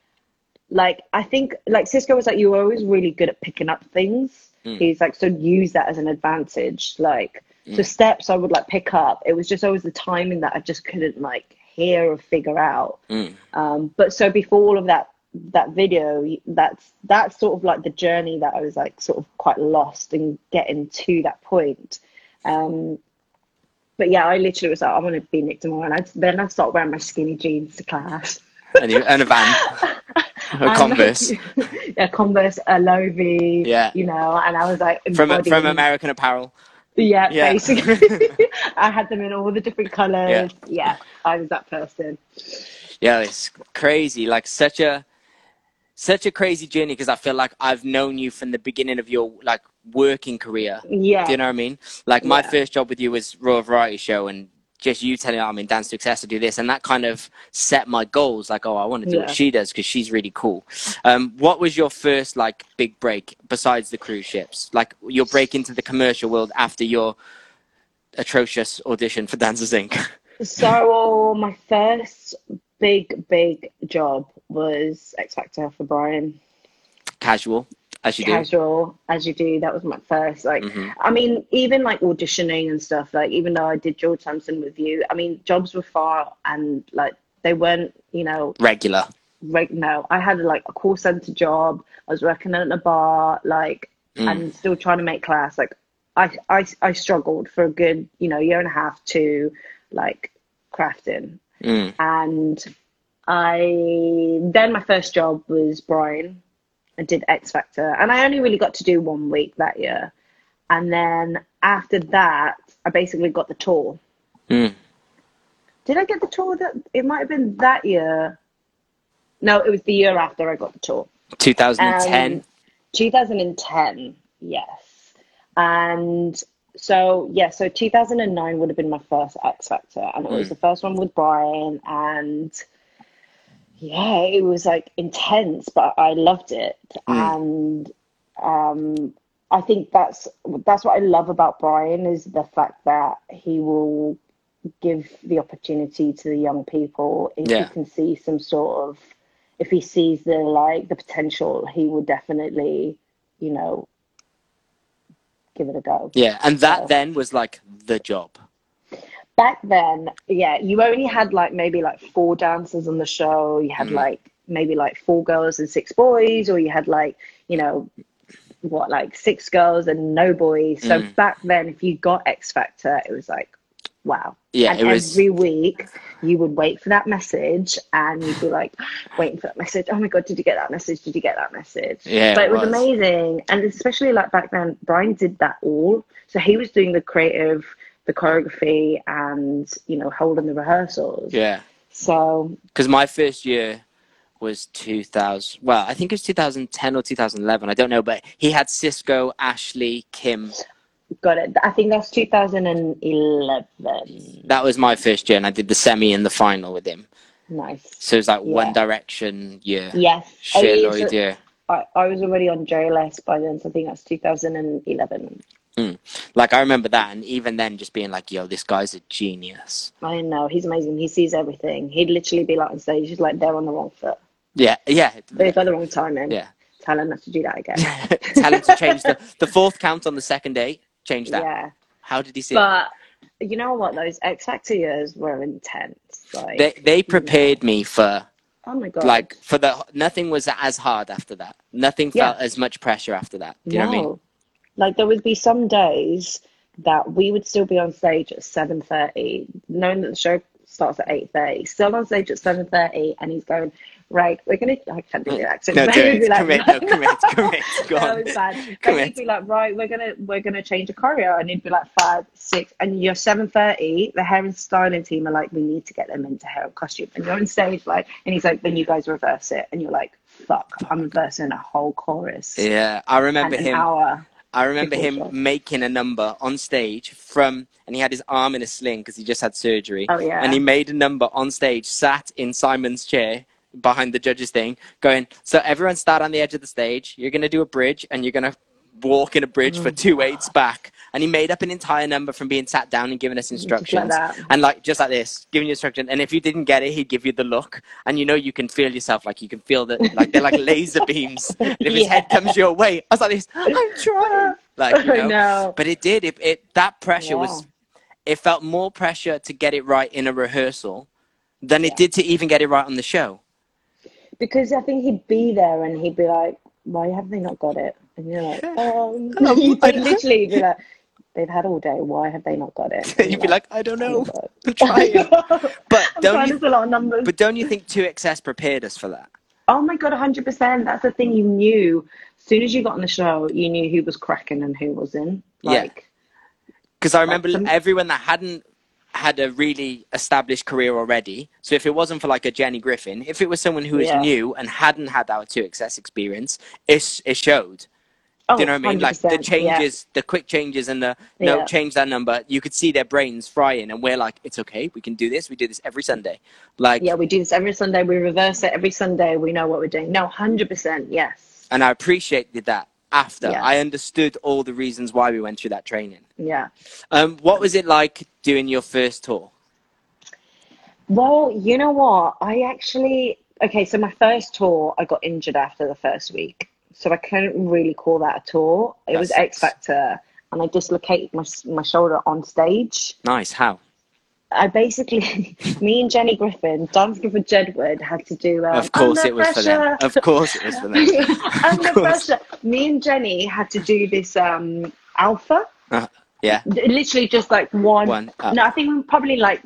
like I think like Cisco was like, you were always really good at picking up things. Mm. He's like, so use that as an advantage. Like the steps I would like pick up. It was just always the timing that I just couldn't like hear or figure out. Mm. Um, but so before all of that that video, that's that's sort of like the journey that I was like sort of quite lost in getting to that point. Um, but yeah, I literally was like, I want to be Nick DeMoura, and I, then I started wearing my skinny jeans to class. and, you, and a van [laughs] a And, converse [laughs] yeah, Converse, a Lovi, Yeah. you know, and I was like from from american apparel yeah, Yeah. basically. [laughs] I had them in all the different colors. Yeah. I was that person. Yeah, it's crazy. Like such a such a crazy journey because I feel like I've known you from the beginning of your like working career. Yeah, Do you know what I mean? Like my Yeah. first job with you was Royal Variety Show and just you telling I'm in Dance Success to do this and that kind of set my goals like oh I want to do what she does because she's really cool. Um, what was your first like big break besides the cruise ships? Like your break into the commercial world after your atrocious audition for Dancers Inc. [laughs] So my first big, big job was X Factor for Brian. Casual, as you do. As you do. That was my first. Like, Mhm. I mean, even like auditioning and stuff. Like, even though I did George Thompson with you, I mean, jobs were far and like they weren't, you know, Regular. right now. I had like a call center job. I was working at a bar, like, Mm. and still trying to make class. Like, I, I, I struggled for a good, you know, year and a half to like crafting. Mm. And I then my first job was Brian. I did X Factor, and I only really got to do one week that year. And then after that, I basically got the tour. Mm. Did I get the tour? That it might have been that year. No, it was the year after I got the tour. 2010. Um, 2010, yes. And so, yeah, so 2009 would have been my first X Factor, and it was Mm. the first one with Brian. And yeah, it was like intense, but I loved it. Mm. And um, I think that's that's what I love about Brian is the fact that he will give the opportunity to the young people if Yeah. he can see some sort of if he sees the like the potential he will definitely you know give it a go yeah, and that So- then was like the job. Back then yeah you only had like maybe like four dancers on the show you had Mm. like maybe like four girls and six boys or you had like you know what like six girls and no boys so Mm. back then if you got x factor it was like wow Yeah, and it was. every week you would wait for that message and you'd be like [gasps] waiting for that message oh my god did you get that message did you get that message Yeah, but it it was, was. amazing and especially like back then brian did that all so he was doing the creative the choreography and you know holding the rehearsals Yeah, so because my first year was 2000. Well, I think it was 2010 or 2011. I don't know, but he had Cisco, Ashley, Kim. got it i think that's 2011 That was my first year, and I did the semi and the final with him. nice So it was like One Direction year. yes yeah, Lloyd so year. I, I was already on jls by then so i think that's 2011 Mm. Like I remember that, and even then, just being like, "Yo, this guy's a genius." I know he's amazing. He sees everything. He'd literally be like on stage, he's like they're on the wrong foot. Yeah, yeah, They've got the wrong timing. yeah. Tell him not to do that again. [laughs] Tell him to change the the fourth count on the second day. Change that. yeah, How did he see it? but you know what? Those X Factor years were intense. Like, They they prepared me for oh my god, like for the nothing was as hard after that. Nothing Yeah. felt as much pressure after that. Do you know what I mean? Like there would be some days that we would still be on stage at seven thirty, knowing that the show starts at eight thirty. Still on stage at seven thirty, and he's going, right, we're gonna. I can't do the accent. No, do it. be like, Commit, no, commit, [laughs] commit. Go that on. was bad. In. he'd be like, right, we're gonna we're gonna change a choreo, and he'd be like five, six, and you're seven thirty. The hair and styling team are like, we need to get them into hair and costume, and you're on stage like, and he's like, then you guys reverse it, and you're like, fuck, I'm reversing a whole chorus. Yeah, I remember an him. hour. I remember him show. making a number on stage from, and he had his arm in a sling because he just had surgery. Oh, yeah. And he made a number on stage, sat in Simon's chair behind the judges thing, going, so everyone start on the edge of the stage. You're gonna do a bridge, and you're gonna walk in a bridge Oh, for mm. two eights back. And he made up an entire number from being sat down and giving us instructions. that. And like just like this, giving you instructions. And if you didn't get it, he'd give you the look. And you know you can feel yourself, like you can feel that like they're like laser [laughs] beams. And if his head comes your way, I was like this, I'm trying. Like, you [laughs] I know. know. But it did. It, it that pressure was. It felt more pressure to get it right in a rehearsal than it did to even get it right on the show. Because I think he'd be there and he'd be like, why have they not got it? And you're like, [laughs] um, you'd I- literally be like, they've had all day. Why have they not got it? [laughs] You'd be like, I don't know. "Oh [laughs] [laughs] I'm trying. But don't you? a lot of numbers. But don't you think 2XS prepared us for that? Oh my god, hundred percent. That's the thing you knew. As soon as you got on the show, you knew who was cracking and who wasn't. Yeah. Like, Because I remember everyone that hadn't had a really established career already. So if it wasn't for like a Jenny Griffin, if it was someone who was Yeah. new and hadn't had that 2XS experience, it, it showed. Oh, Do you know what I mean? Like the 100%, yeah. changes, the quick changes, and the no Yeah. change that number. You could see their brains frying, and we're like, it's okay, we can do this. We do this every Sunday. Like, Yeah, we do this every Sunday. We reverse it every Sunday. We know what we're doing. No, hundred percent. Yes. and I appreciated that after. Yeah. I understood all the reasons why we went through that training. Yeah. Um, what was it like doing your first tour? Well, you know what? I actually okay. So my first tour, I got injured after the first week, so I couldn't really call that a tour. It was. X Factor, and I dislocated my my shoulder on stage. Nice. How? I basically, [laughs] me and Jenny Griffin, dancing for Jedward, had to do. Um, of course, it was for them. Of course, it was for them. [laughs] [laughs] Under pressure. Me and Jenny had to do this um, alpha. Uh, yeah. Literally just like one. One up. No, I think probably like,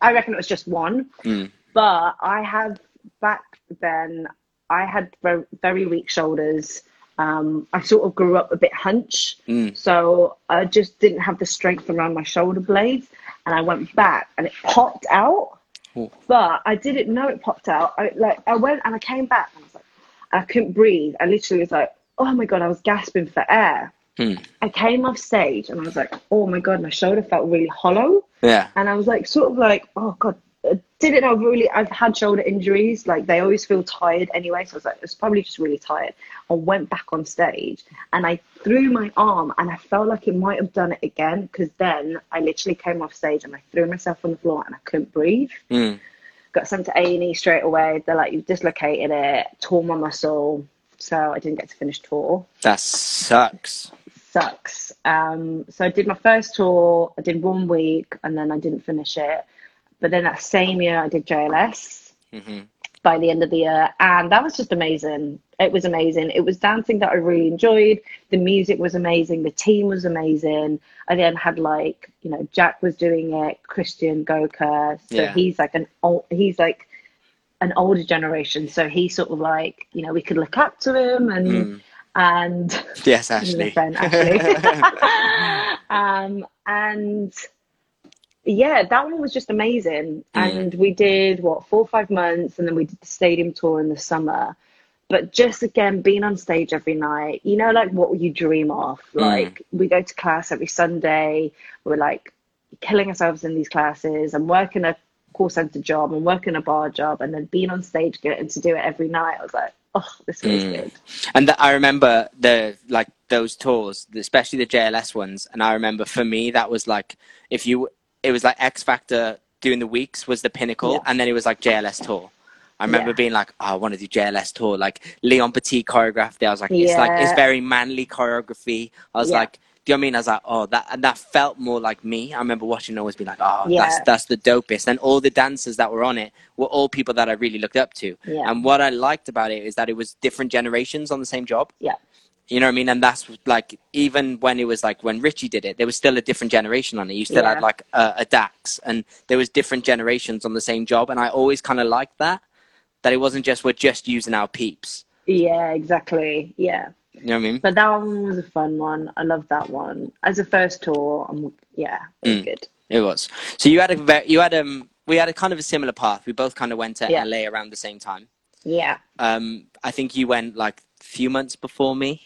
I reckon it was just one. Mm. But I had back then, I had very, very weak shoulders. Um, I sort of grew up a bit hunch, Mm. so I just didn't have the strength around my shoulder blades, and I went back and it popped out. Ooh. But I didn't know it popped out. I like I went and I came back and I was like, I couldn't breathe. I literally was like, oh my god, I was gasping for air. Hmm. I came off stage and I was like, oh my god, my shoulder felt really hollow Yeah. and I was like, sort of like, oh god, didn't know really. I've had shoulder injuries, like they always feel tired anyway. So I was like, it's probably just really tired. I went back on stage and I threw my arm, and I felt like it might have done it again because then I literally came off stage and I threw myself on the floor and I couldn't breathe. Mm. Got sent to A and E straight away. They're like, you've dislocated it, tore my muscle, so I didn't get to finish tour That sucks. sucks. Um, so I did my first tour, I did one week, and then I didn't finish it. But then that same year, I did JLS hmm by the end of the year, and that was just amazing. It was amazing. It was dancing that I really enjoyed. The music was amazing. The team was amazing. I then had like, you know, Jack was doing it, Christian Goka. So Yeah. he's like an old, he's like an older generation. So he sort of like, you know, we could look up to him and Mm. and Yes, [laughs] Ashley. friend, actually. [laughs] [laughs] um, and yeah, that one was just amazing. Mm. And we did what four or five months, and then we did the stadium tour in the summer. But just again, being on stage every night, you know, like what you dream of. Mm. Like we go to class every Sunday. We're like killing ourselves in these classes. I'm working a call center job. I'm working a bar job, and then being on stage, getting to do it every night. I was like, oh, this feels Mm. good. And that I remember the like those tours, especially the JLS ones. And I remember for me that was like if you, it was like X Factor doing the weeks was the pinnacle, Yeah. and then it was like JLS tour. I remember Yeah. being like, oh, I want to do JLS tour. Like Leon Petit choreographed it. I was like, it's like it's very manly choreography. I was like, do you know what I mean? I was like, oh, that and that felt more like me. I remember watching it always be like, oh, that's that's the dopest. And all the dancers that were on it were all people that I really looked up to. And what I liked about it is that it was different generations on the same job. Yeah. You know what I mean? And that's like even when it was like when Richie did it, there was still a different generation on it. You still Yeah. had like a, a Dax, and there was different generations on the same job. And I always kind of liked that that it wasn't just we're just using our peeps. Yeah, exactly. Yeah. You know what I mean? But that one was a fun one. I love that one. As a first tour, um, yeah, it was Mm. good. It was. So you had a ve- you had um we had a kind of a similar path. We both kind of went to Yeah. LA around the same time. Yeah. Um, I think you went like a few months before me.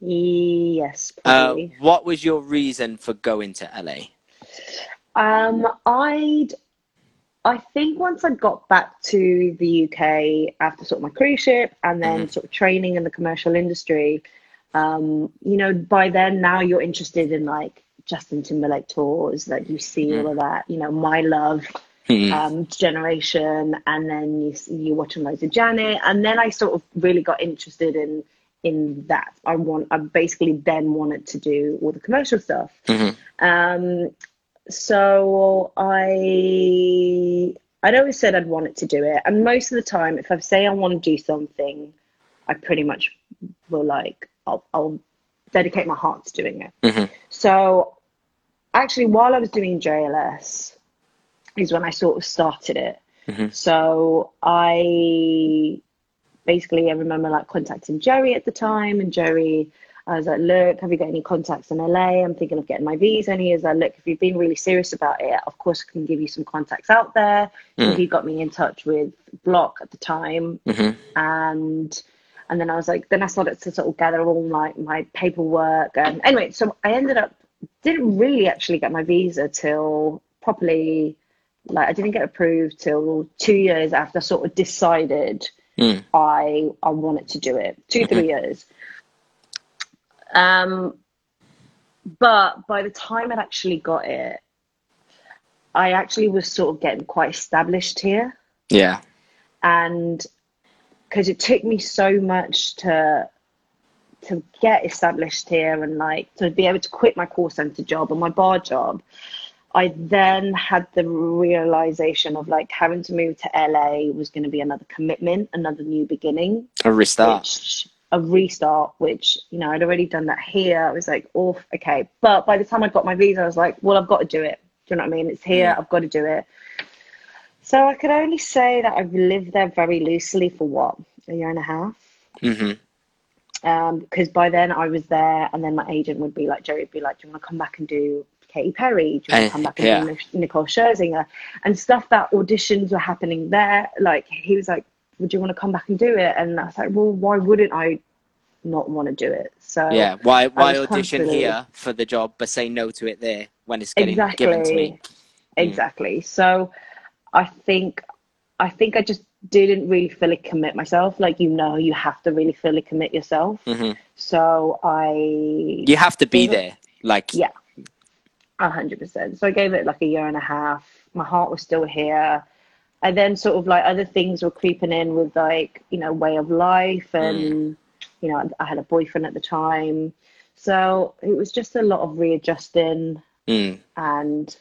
Yes, Uh, what was your reason for going to LA? um, I'd, I think once I got back to the UK after sort of my cruise ship and then Mhm. sort of training in the commercial industry, um, you know, by then now you're interested in like Justin Timberlake tours, like you see all of that, you know, My Love, Hmm. um, generation, and then you you watching loads of Janet, and then I sort of really got interested in in that. I want I basically then wanted to do all the commercial stuff. Mhm. Um, so I I'd always said I'd wanted to do it, and most of the time, if I say I want to do something, I pretty much will like I'll, I'll dedicate my heart to doing it. Mhm. So actually, while I was doing JLS, is when I sort of started it. Mhm. So I basically I remember like contacting Jerry at the time, and Jerry. I was like, look, have you got any contacts in LA? I'm thinking of getting my visa. And he was like, look, if you've been really serious about it, of course I can give you some contacts out there. Mm. he got me in touch with Block at the time, Mhm. and and then I was like, then I started to sort of gather all like my paperwork. And anyway, so I ended up didn't really actually get my visa till properly, like I didn't get approved till two years after I sort of decided Mm. I I wanted to do it. 2 three years. Um, but by the time I'd actually got it, I actually was sort of getting quite established here. Yeah. and because it took me so much to to get established here and like to be able to quit my call center job and my bar job i then had the realization of like having to move to la was going to be another commitment another new beginning. A restart. which a restart which you know i'd already done that here. I was like oh okay. But by the time i got my visa i was like well i've got to do it. Do you know what i mean? It's here. Yeah. i've got to do it. So i could only say that i've lived there very loosely for what? A year and a half? Hmm um because by then i was there and then my agent would be like jerry would be like do you want to come back and do Katy Perry? Do you want Eh, to come back and yeah. do Nicole Scherzinger? And stuff that auditions were happening there. Like he was like, "Would you want to come back and do it?" And I was like, "Well, why wouldn't I not want to do it?" So Yeah. Why why audition constantly- here for the job but say no to it there when it's getting given to me? exactly so i think i think i just didn't really fully commit myself like you know you have to really fully commit yourself hmm so i You have to be there. Like yeah hundred percent. So i gave it like a year and a half. My heart was still here. And then sort of like other things were creeping in with like you know way of life and you know i had a boyfriend at the time. So it was just a lot of readjusting. Mm, and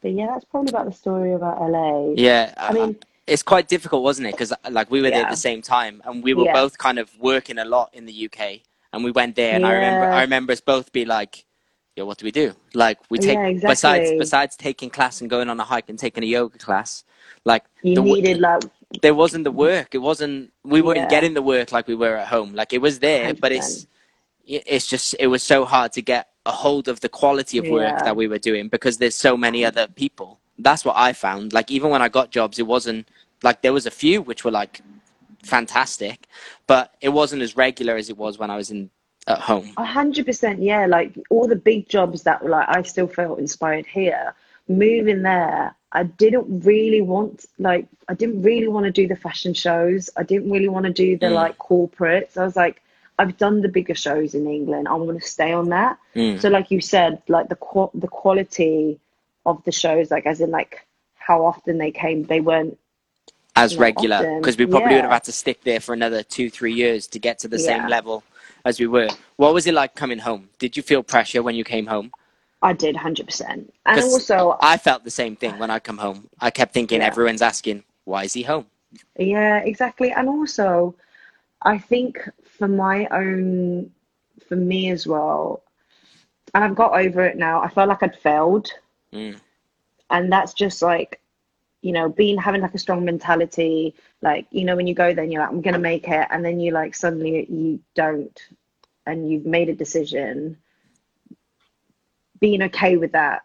but yeah that's probably about the story about la yeah. I mean, it's quite difficult, wasn't it? Because like we were there at the same time, and we were Yeah. both kind of working a lot in the UK, and we went there, and I remember I remember us both be like, "Yo, what do we do?" Like we take Yeah, besides exactly. besides taking class and going on a hike and taking a yoga class, like you the needed like there wasn't the work. It wasn't we weren't getting the work like we were at home. Like it was there, but it's it's just it was so hard to get a hold of the quality of work Yeah. that we were doing because there's so many other people. That's what I found. Like even when I got jobs, it wasn't like there was a few which were like fantastic, but it wasn't as regular as it was when I was in at home. A hundred percent, yeah. Like all the big jobs that were like I still felt inspired here. Moving there, I didn't really want like I didn't really want to do the fashion shows. I didn't really want to do the Mm. like corporates. I was like, I've done the bigger shows in England. I want to stay on that. Mm. So like you said, like the qu- the quality of the shows, like as in like how often they came, they weren't as regular because we probably would have had to stick there for another two three years to get to the same level as we were what was it like coming home did you feel pressure when you came home I did hundred percent. And also i felt the same thing when i come home i kept thinking Yeah. everyone's asking why is he home Yeah, exactly. And also, I think for my own, for me as well, and I've got over it now, I felt like I'd failed. Mm. And that's just like, you know, being having like a strong mentality, like, you know, when you go there and you're like, I'm gonna make it, and then you like suddenly you don't, and you've made a decision. Being okay with that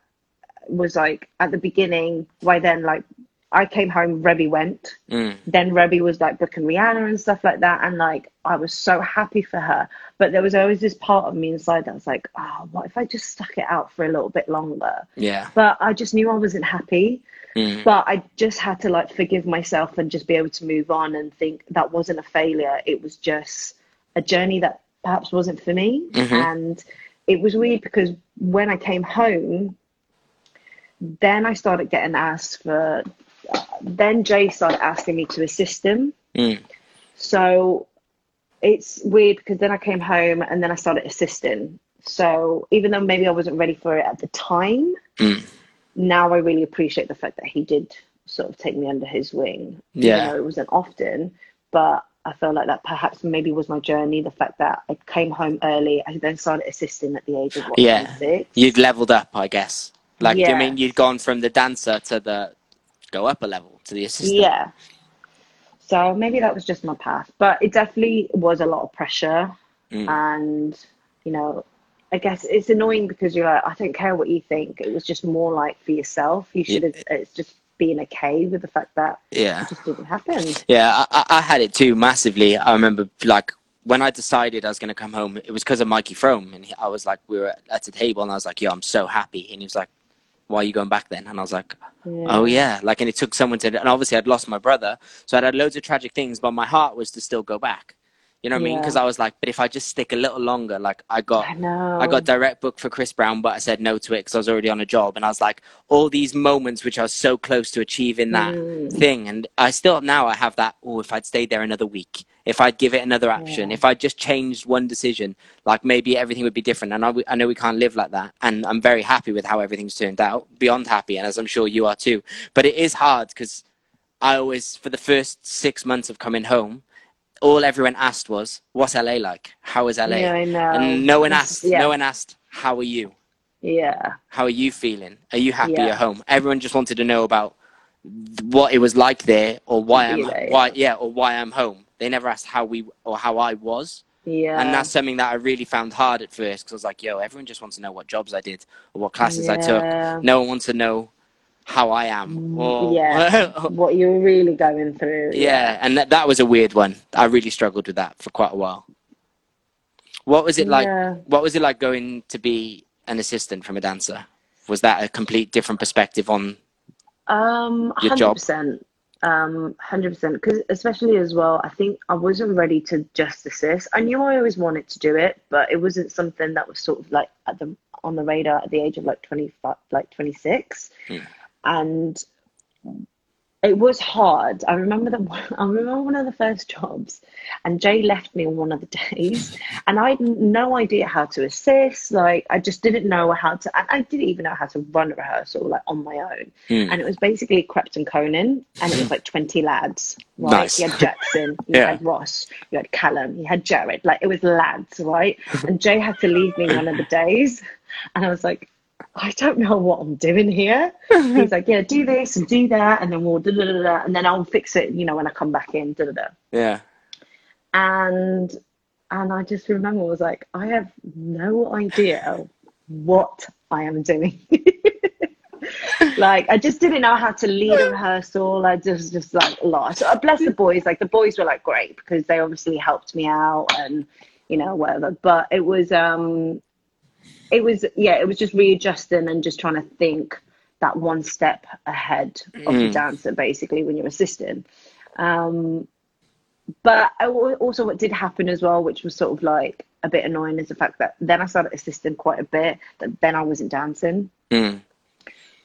was like at the beginning, by then, like I came home, Rebby went Mm. then Rebby was like booking Rihanna and stuff like that. And like, I was so happy for her. But there was always this part of me inside that was like, oh, what if I just stuck it out for a little bit longer? yeah But I just knew I wasn't happy. Mm. But I just had to like forgive myself and just be able to move on and think that wasn't a failure. It was just a journey that perhaps wasn't for me. Mhm. And it was weird because when I came home, then I started getting asked for. Then Jay started asking me to assist him. Mm. So it's weird because then I came home and then I started assisting. So even though maybe I wasn't ready for it at the time, Mm. now I really appreciate the fact that he did sort of take me under his wing. Yeah. It wasn't often, but I felt like that perhaps maybe was my journey. The fact that I came home early, I then started assisting at the age of what, Yeah. 26? you'd leveled up i guess like do you mean you'd gone from the dancer to the go up a level to the assistant Yeah. So maybe that was just my path, but it definitely was a lot of pressure. Mm. And, you know, I guess it's annoying because you're like, I don't care what you think. It was just more like for yourself. You should have, it's just being okay with the fact that yeah it just didn't happen. Yeah, I, I had it too massively. I remember like when I decided I was going to come home, it was because of Mikey Frome, and he, I was like, we were at, at the table, and I was like, "Yo, I'm so happy," and he was like, "Why are you going back then?" And I was like, "Oh yeah," like, and it took someone to, and obviously I'd lost my brother, so I'd had loads of tragic things, but my heart was to still go back. You know what I mean? Because I was like, but if I just stick a little longer, like I got I. I got direct book for Chris Brown, but I said no to it because I was already on a job. And I was like, all these moments which I was so close to achieving that Mm. thing. And I still now I have that. Oh, if I'd stayed there another week, if I'd give it another action, Yeah. if I'd just changed one decision, like maybe everything would be different. And I, I know we can't live like that. And I'm very happy with how everything's turned out, beyond happy. And as I'm sure you are too. But it is hard because I always, for the first six months of coming home, all everyone asked was, "What's LA like? How is LA?" Yeah, I know. and no one asked yeah. no one asked how are you Yeah. how are you feeling are you happy Yeah. at home everyone just wanted to know about what it was like there or why i'm Really? why yeah or why i'm home they never asked how we or how i was Yeah. and that's something that i really found hard at first because i was like yo everyone just wants to know what jobs i did or what classes i took no one wants to know how i am or Mm, yeah. [laughs] what you're really going through. yeah and that, that was a weird one i really struggled with that for quite a while what was it like Yeah. what was it like going to be an assistant from a dancer was that a complete different perspective on Um, Your hundred job? percent. Um, hundred percent. Because especially as well, I think I wasn't ready to just assist. I knew I always wanted to do it, but it wasn't something that was sort of like at the on the radar at the age of like twenty five, like twenty six, Hmm. And it was hard. I remember that. [laughs] I remember one of the first jobs, and Jay left me on one of the days, and I had no idea how to assist. Like I just didn't know how to. I didn't even know how to run a rehearsal like on my own. Hmm. And it was basically Krept and Konan, and it was like twenty lads. Right? Nice. You had Jackson, [laughs] you Yeah. had Ross, you had Callum, you had Jared. Like it was lads, right? And Jay had to leave me on one of the days, [laughs] and I was like. I don't know what I'm doing here. He's like, yeah, do this and do that, and then we'll da da da da, and then I'll fix it, you know, when I come back in, da da da. yeah And and I just remember I was like, I have no idea what I am doing. [laughs] like I just didn't know how to lead a rehearsal. I just just like lost. Uh, Bless the boys. Like the boys were like great because they obviously helped me out and you know whatever. But it was um it was yeah it was just readjusting and just trying to think that one step ahead of the Mm. dancer basically when you're assisting. Um, but also what did happen as well, which was sort of like a bit annoying, is the fact that then I started assisting quite a bit, that then I wasn't dancing. Mm.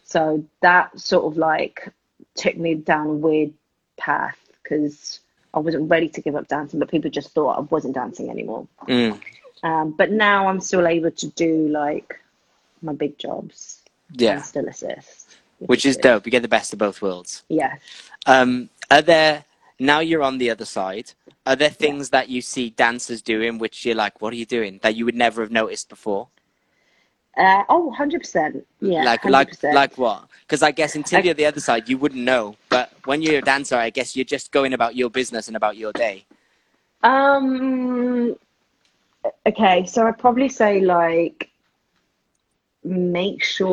So that sort of like took me down a weird path because I wasn't ready to give up dancing, but people just thought I wasn't dancing anymore. Mm. Um, but now I'm still able to do like my big jobs yeah and still assist. which is dope you get the best of both worlds Yeah. um are there now you're on the other side are there things that you see dancers doing which you're like what are you doing that you would never have noticed before Uh, oh, 100%. Yeah. like 100%. like like what because i guess until I- you're the other side you wouldn't know but when you're a dancer i guess you're just going about your business and about your day Um. Okay, so I'd probably say like make sure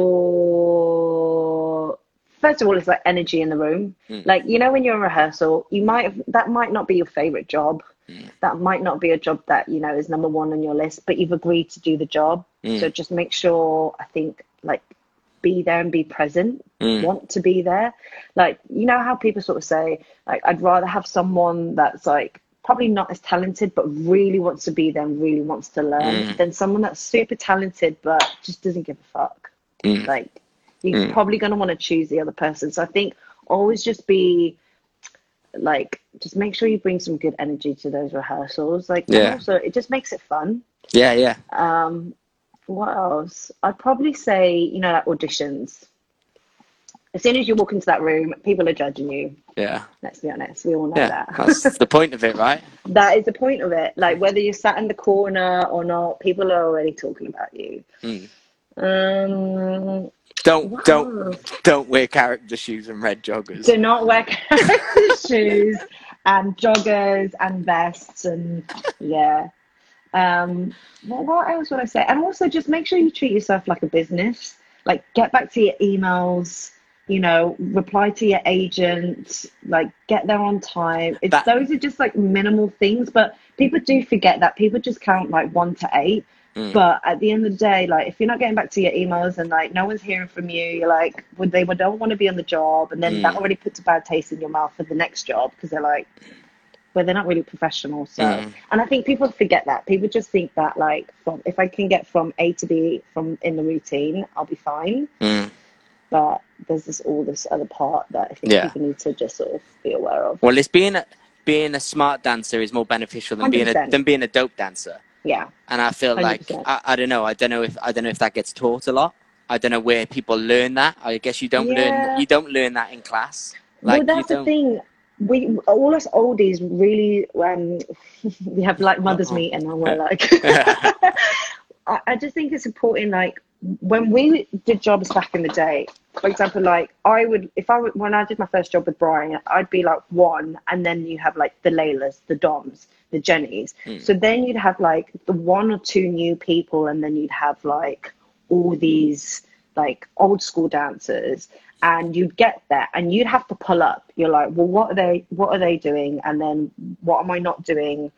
first of all it's like energy in the room. Mm. Like you know when you're in rehearsal, you might have, that might not be your favorite job. Mm. That might not be a job that you know is number one on your list, but you've agreed to do the job. Mm. So just make sure I think like be there and be present Mm. want to be there. Like, you know how people sort of say, like, I'd rather have someone that's like probably not as talented, but really wants to be there and really wants to learn Mm. than someone that's super talented, but just doesn't give a fuck. Mm. Like, you're Mm. probably going to want to choose the other person. So I think always just be like, just make sure you bring some good energy to those rehearsals. Like, Yeah. also, it just makes it fun. yeah yeah Um, what else? I'd probably say, you know, like auditions. As soon as you walk into that room, people are judging you. yeah Let's be honest, we all know yeah that. that's the point of it right [laughs] that is the point of it. Like whether you're sat in the corner or not, people are already talking about you. Mm. Um, don't what don't don't wear character shoes and red joggers do not wear [laughs] character shoes and joggers and vests and yeah. Um, what else would I say? And also just make sure you treat yourself like a business. Like get back to your emails, you know, reply to your agent, like get there on time. It's That- those are just like minimal things, but people do forget that. People just count like one to eight. Mm. But at the end of the day, like if you're not getting back to your emails and like no one's hearing from you, you're like, would they would don't want to be on the job, and then that Mm. already puts a bad taste in your mouth for the next job because they're like, where they're not really professional. So, Mm. and I think people forget that. People just think that like from if I can get from A to B from in the routine, I'll be fine. But there's this all this other part that I think Yeah. people need to just sort of be aware of. Well, it's being a, being a smart dancer is more beneficial than being a than being a dope dancer. Yeah, And I feel like 100%. I, I don't know. I don't know if I don't know if that gets taught a lot. I don't know where people learn that. I guess you don't Yeah. learn you don't learn that in class. Like well, that's the thing. We all us oldies really um [laughs] we have like mothers Uh-uh. meeting and we're [laughs] like [laughs] I, I just think it's important like when we did jobs back in the day for example like I would if I when I did my first job with Brian I'd be like one and then you have like the Laylas the Doms the Jennies hmm. so then you'd have like the one or two new people and then you'd have like all these like old school dancers and you'd get there and you'd have to pull up. You're like well what are they what are they doing? And then what am i not doing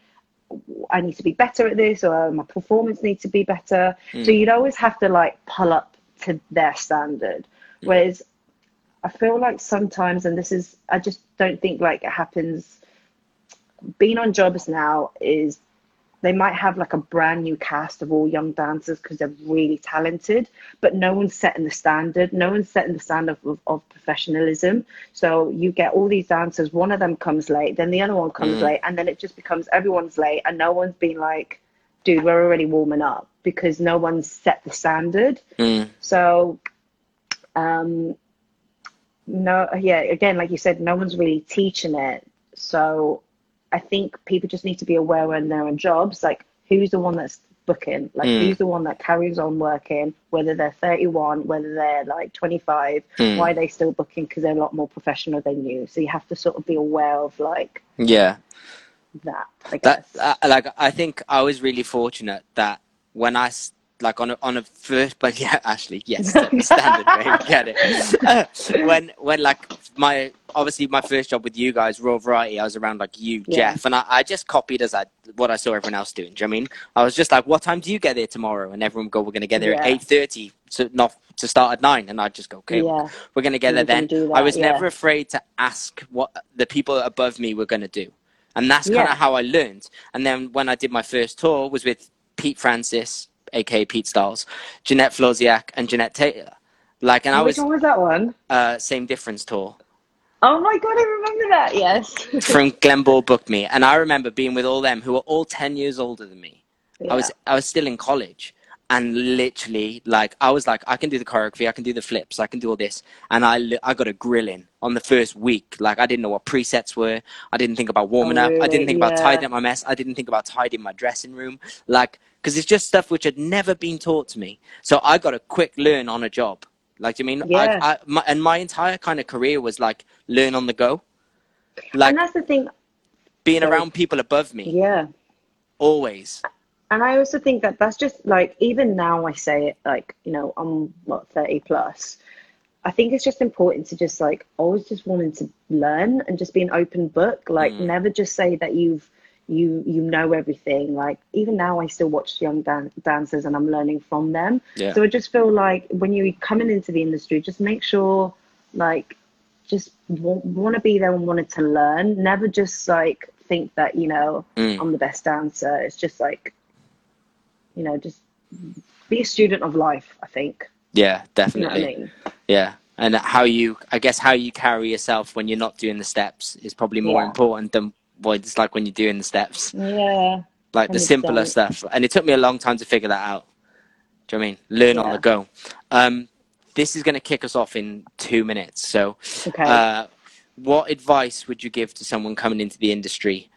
i need to be better at this or my performance needs to be better. So hmm. you'd always have to like pull up to their standard. Hmm. Whereas i feel like sometimes and this is i just don't think like it happens being on jobs now is they might have like a brand new cast of all young dancers because they're really talented, but no one's setting the standard. No one's setting the standard of, of professionalism. So you get all these dancers, one of them comes late, then the other one comes Mm. late, and then it just becomes everyone's late, and no one's been like, dude, we're already warming up because no one's set the standard. Mm. So, um, no, yeah, again, like you said, no one's really teaching it. So, I think people just need to be aware when they're on jobs, like who's the one that's booking, like Mm. who's the one that carries on working, whether they're 31, whether they're like 25, Mm. why are they still booking? Because they're a lot more professional than you. So, you have to sort of be aware of like Yeah. that, I That uh, like I think I was really fortunate that when I like on a, on a first [laughs] but yeah Ashley yes [laughs] standard get it [laughs] when when like my obviously my first job with you guys raw variety I was around like you Yeah. Jeff and I, I just copied as I what I saw everyone else doing do you know what I mean I was just like what time do you get there tomorrow and everyone go we're gonna get there at eight thirty to not to start at nine and I'd just go okay yeah. we're gonna get there then I was yeah. never afraid to ask what the people above me were gonna do and that's kind Yeah. of how I learned. And then when I did my first tour was with Pete Francis, aka Pete Styles, Jeanette Flosiak, and Jeanette Taylor. Like, and I was. Which one was that one? uh, same difference tour Oh my God, I remember that, yes. [laughs] from Glenball booked me, and I remember being with all them who were all ten years older than me. I was I was still in college, and literally like I was like I can do the choreography, I can do the flips, I can do all this, and I I got a grilling on the first week. Like I didn't know what presets were. I didn't think about warming Oh, up. I didn't think about tidying up my mess. I didn't think about tidying my dressing room. Like because it's just stuff which had never been taught to me. So I got a quick learn on a job. Like do you mean? Yeah. I, I, my, and my entire kind of career was like learn on the go. Like and that's the thing, being around people above me, yeah. always. And I also think that that's just like, even now I say it, like, you know, I'm what, 30 plus. I think it's just important to just like always just wanting to learn and just be an open book. Like, Mm. never just say that you've, you, you know everything. Like, even now I still watch young dan- dancers and I'm learning from them. Yeah. So I just feel like when you're coming into the industry, just make sure, like, just want, want to be there and wanted to learn. Never just like think that you know Mm. I'm the best dancer. It's just like, you know, just be a student of life. I think. Yeah, You know what I definitely. mean? Yeah, and how you, I guess, how you carry yourself when you're not doing the steps is probably more Yeah. important than what it's like when you're doing the steps, Yeah. like the simpler stuff. And it took me a long time to figure that out. Do you know what I mean? Learn on the go. Um, this is going to kick us off in two minutes. So, Okay. uh, what advice would you give to someone coming into the industry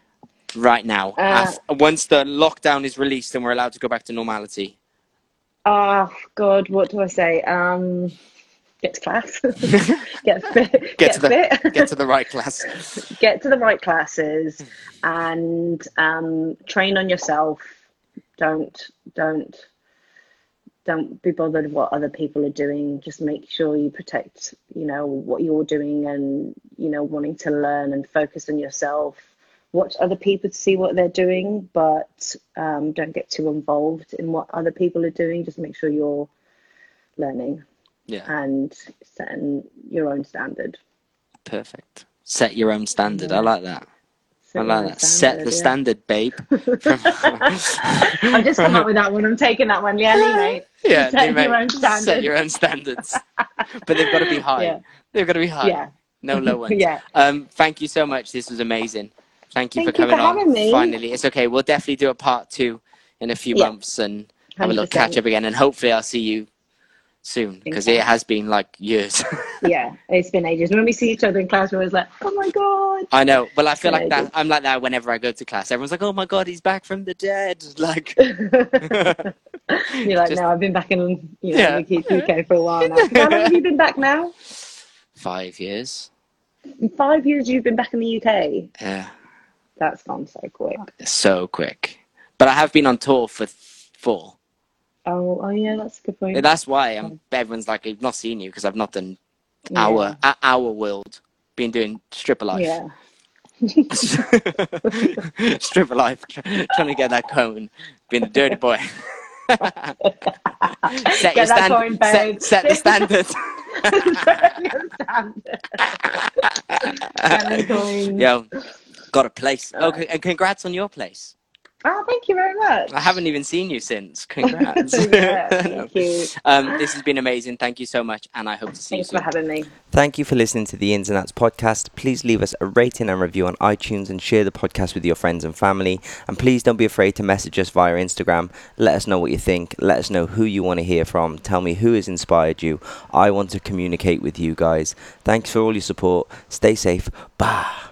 right now? Uh, once the lockdown is released and we're allowed to go back to normality. Oh God, what do I say? Um, get to class. [laughs] get fit. Get to the- Get to the right class. [laughs] get to the right classes and um, train on yourself don't don't don't be bothered what other people are doing just make sure you protect you know what you're doing and you know wanting to learn and focus on yourself watch other people to see what they're doing but um, don't get too involved in what other people are doing just make sure you're learning Yeah, and setting your own standard perfect. Set your own standard. I like that. I like that. Set the yeah. standard, babe. [laughs] [laughs] I've just come up with that one. I'm taking that one. Yeah, Lee, [laughs] mate. yeah, Set you mate, your own Set your own standards. but they've got to be high. Yeah. They've got to be high. Yeah. No low ones. Yeah. Um, thank you so much. This was amazing. Thank you Thank for you for coming on. me. Finally, it's okay. We'll definitely do a part two in a few Yeah. months and have a little catch up again. And hopefully, I'll see you soon because it has been like years. [laughs] Yeah, it's been ages. When we see each other in class, we're always like, oh my God. I know. Well, I feel like Amazing. that. I'm like that whenever I go to class. Everyone's like, "Oh my god, he's back from the dead!" [laughs] Like, [laughs] You're like, Just- no, I've been back in you know, Yeah. the UK for a while now. How long have you been back now? five years. In five years you've been back in the UK. Yeah, That's gone so quick. so quick. But I have been on tour for th- four. Oh, oh yeah, that's a good point. That's why I'm, everyone's like, "I've not seen you" because I've not done Yeah. our our world. Been doing stripper life. Yeah. [laughs] stripper life, tr- trying to get that cone, being a dirty boy. [laughs] set, your stand- coin, set, set the standard. [laughs] The coins. Yo, got a place. Okay, and congrats on your place. Oh, thank you very much. I haven't even seen you since. [laughs] Congrats. yeah, [laughs] No. thank you. Um, this has been amazing. Thank you so much, and I hope to see Thanks you for soon. having me. Thank you for listening to the Ins and Outs podcast. Please leave us a rating and review on iTunes and share the podcast with your friends and family. And please don't be afraid to message us via Instagram. Let us know what you think. Let us know who you want to hear from. Tell me who has inspired you. I want to communicate with you guys. Thanks for all your support. Stay safe. Bye.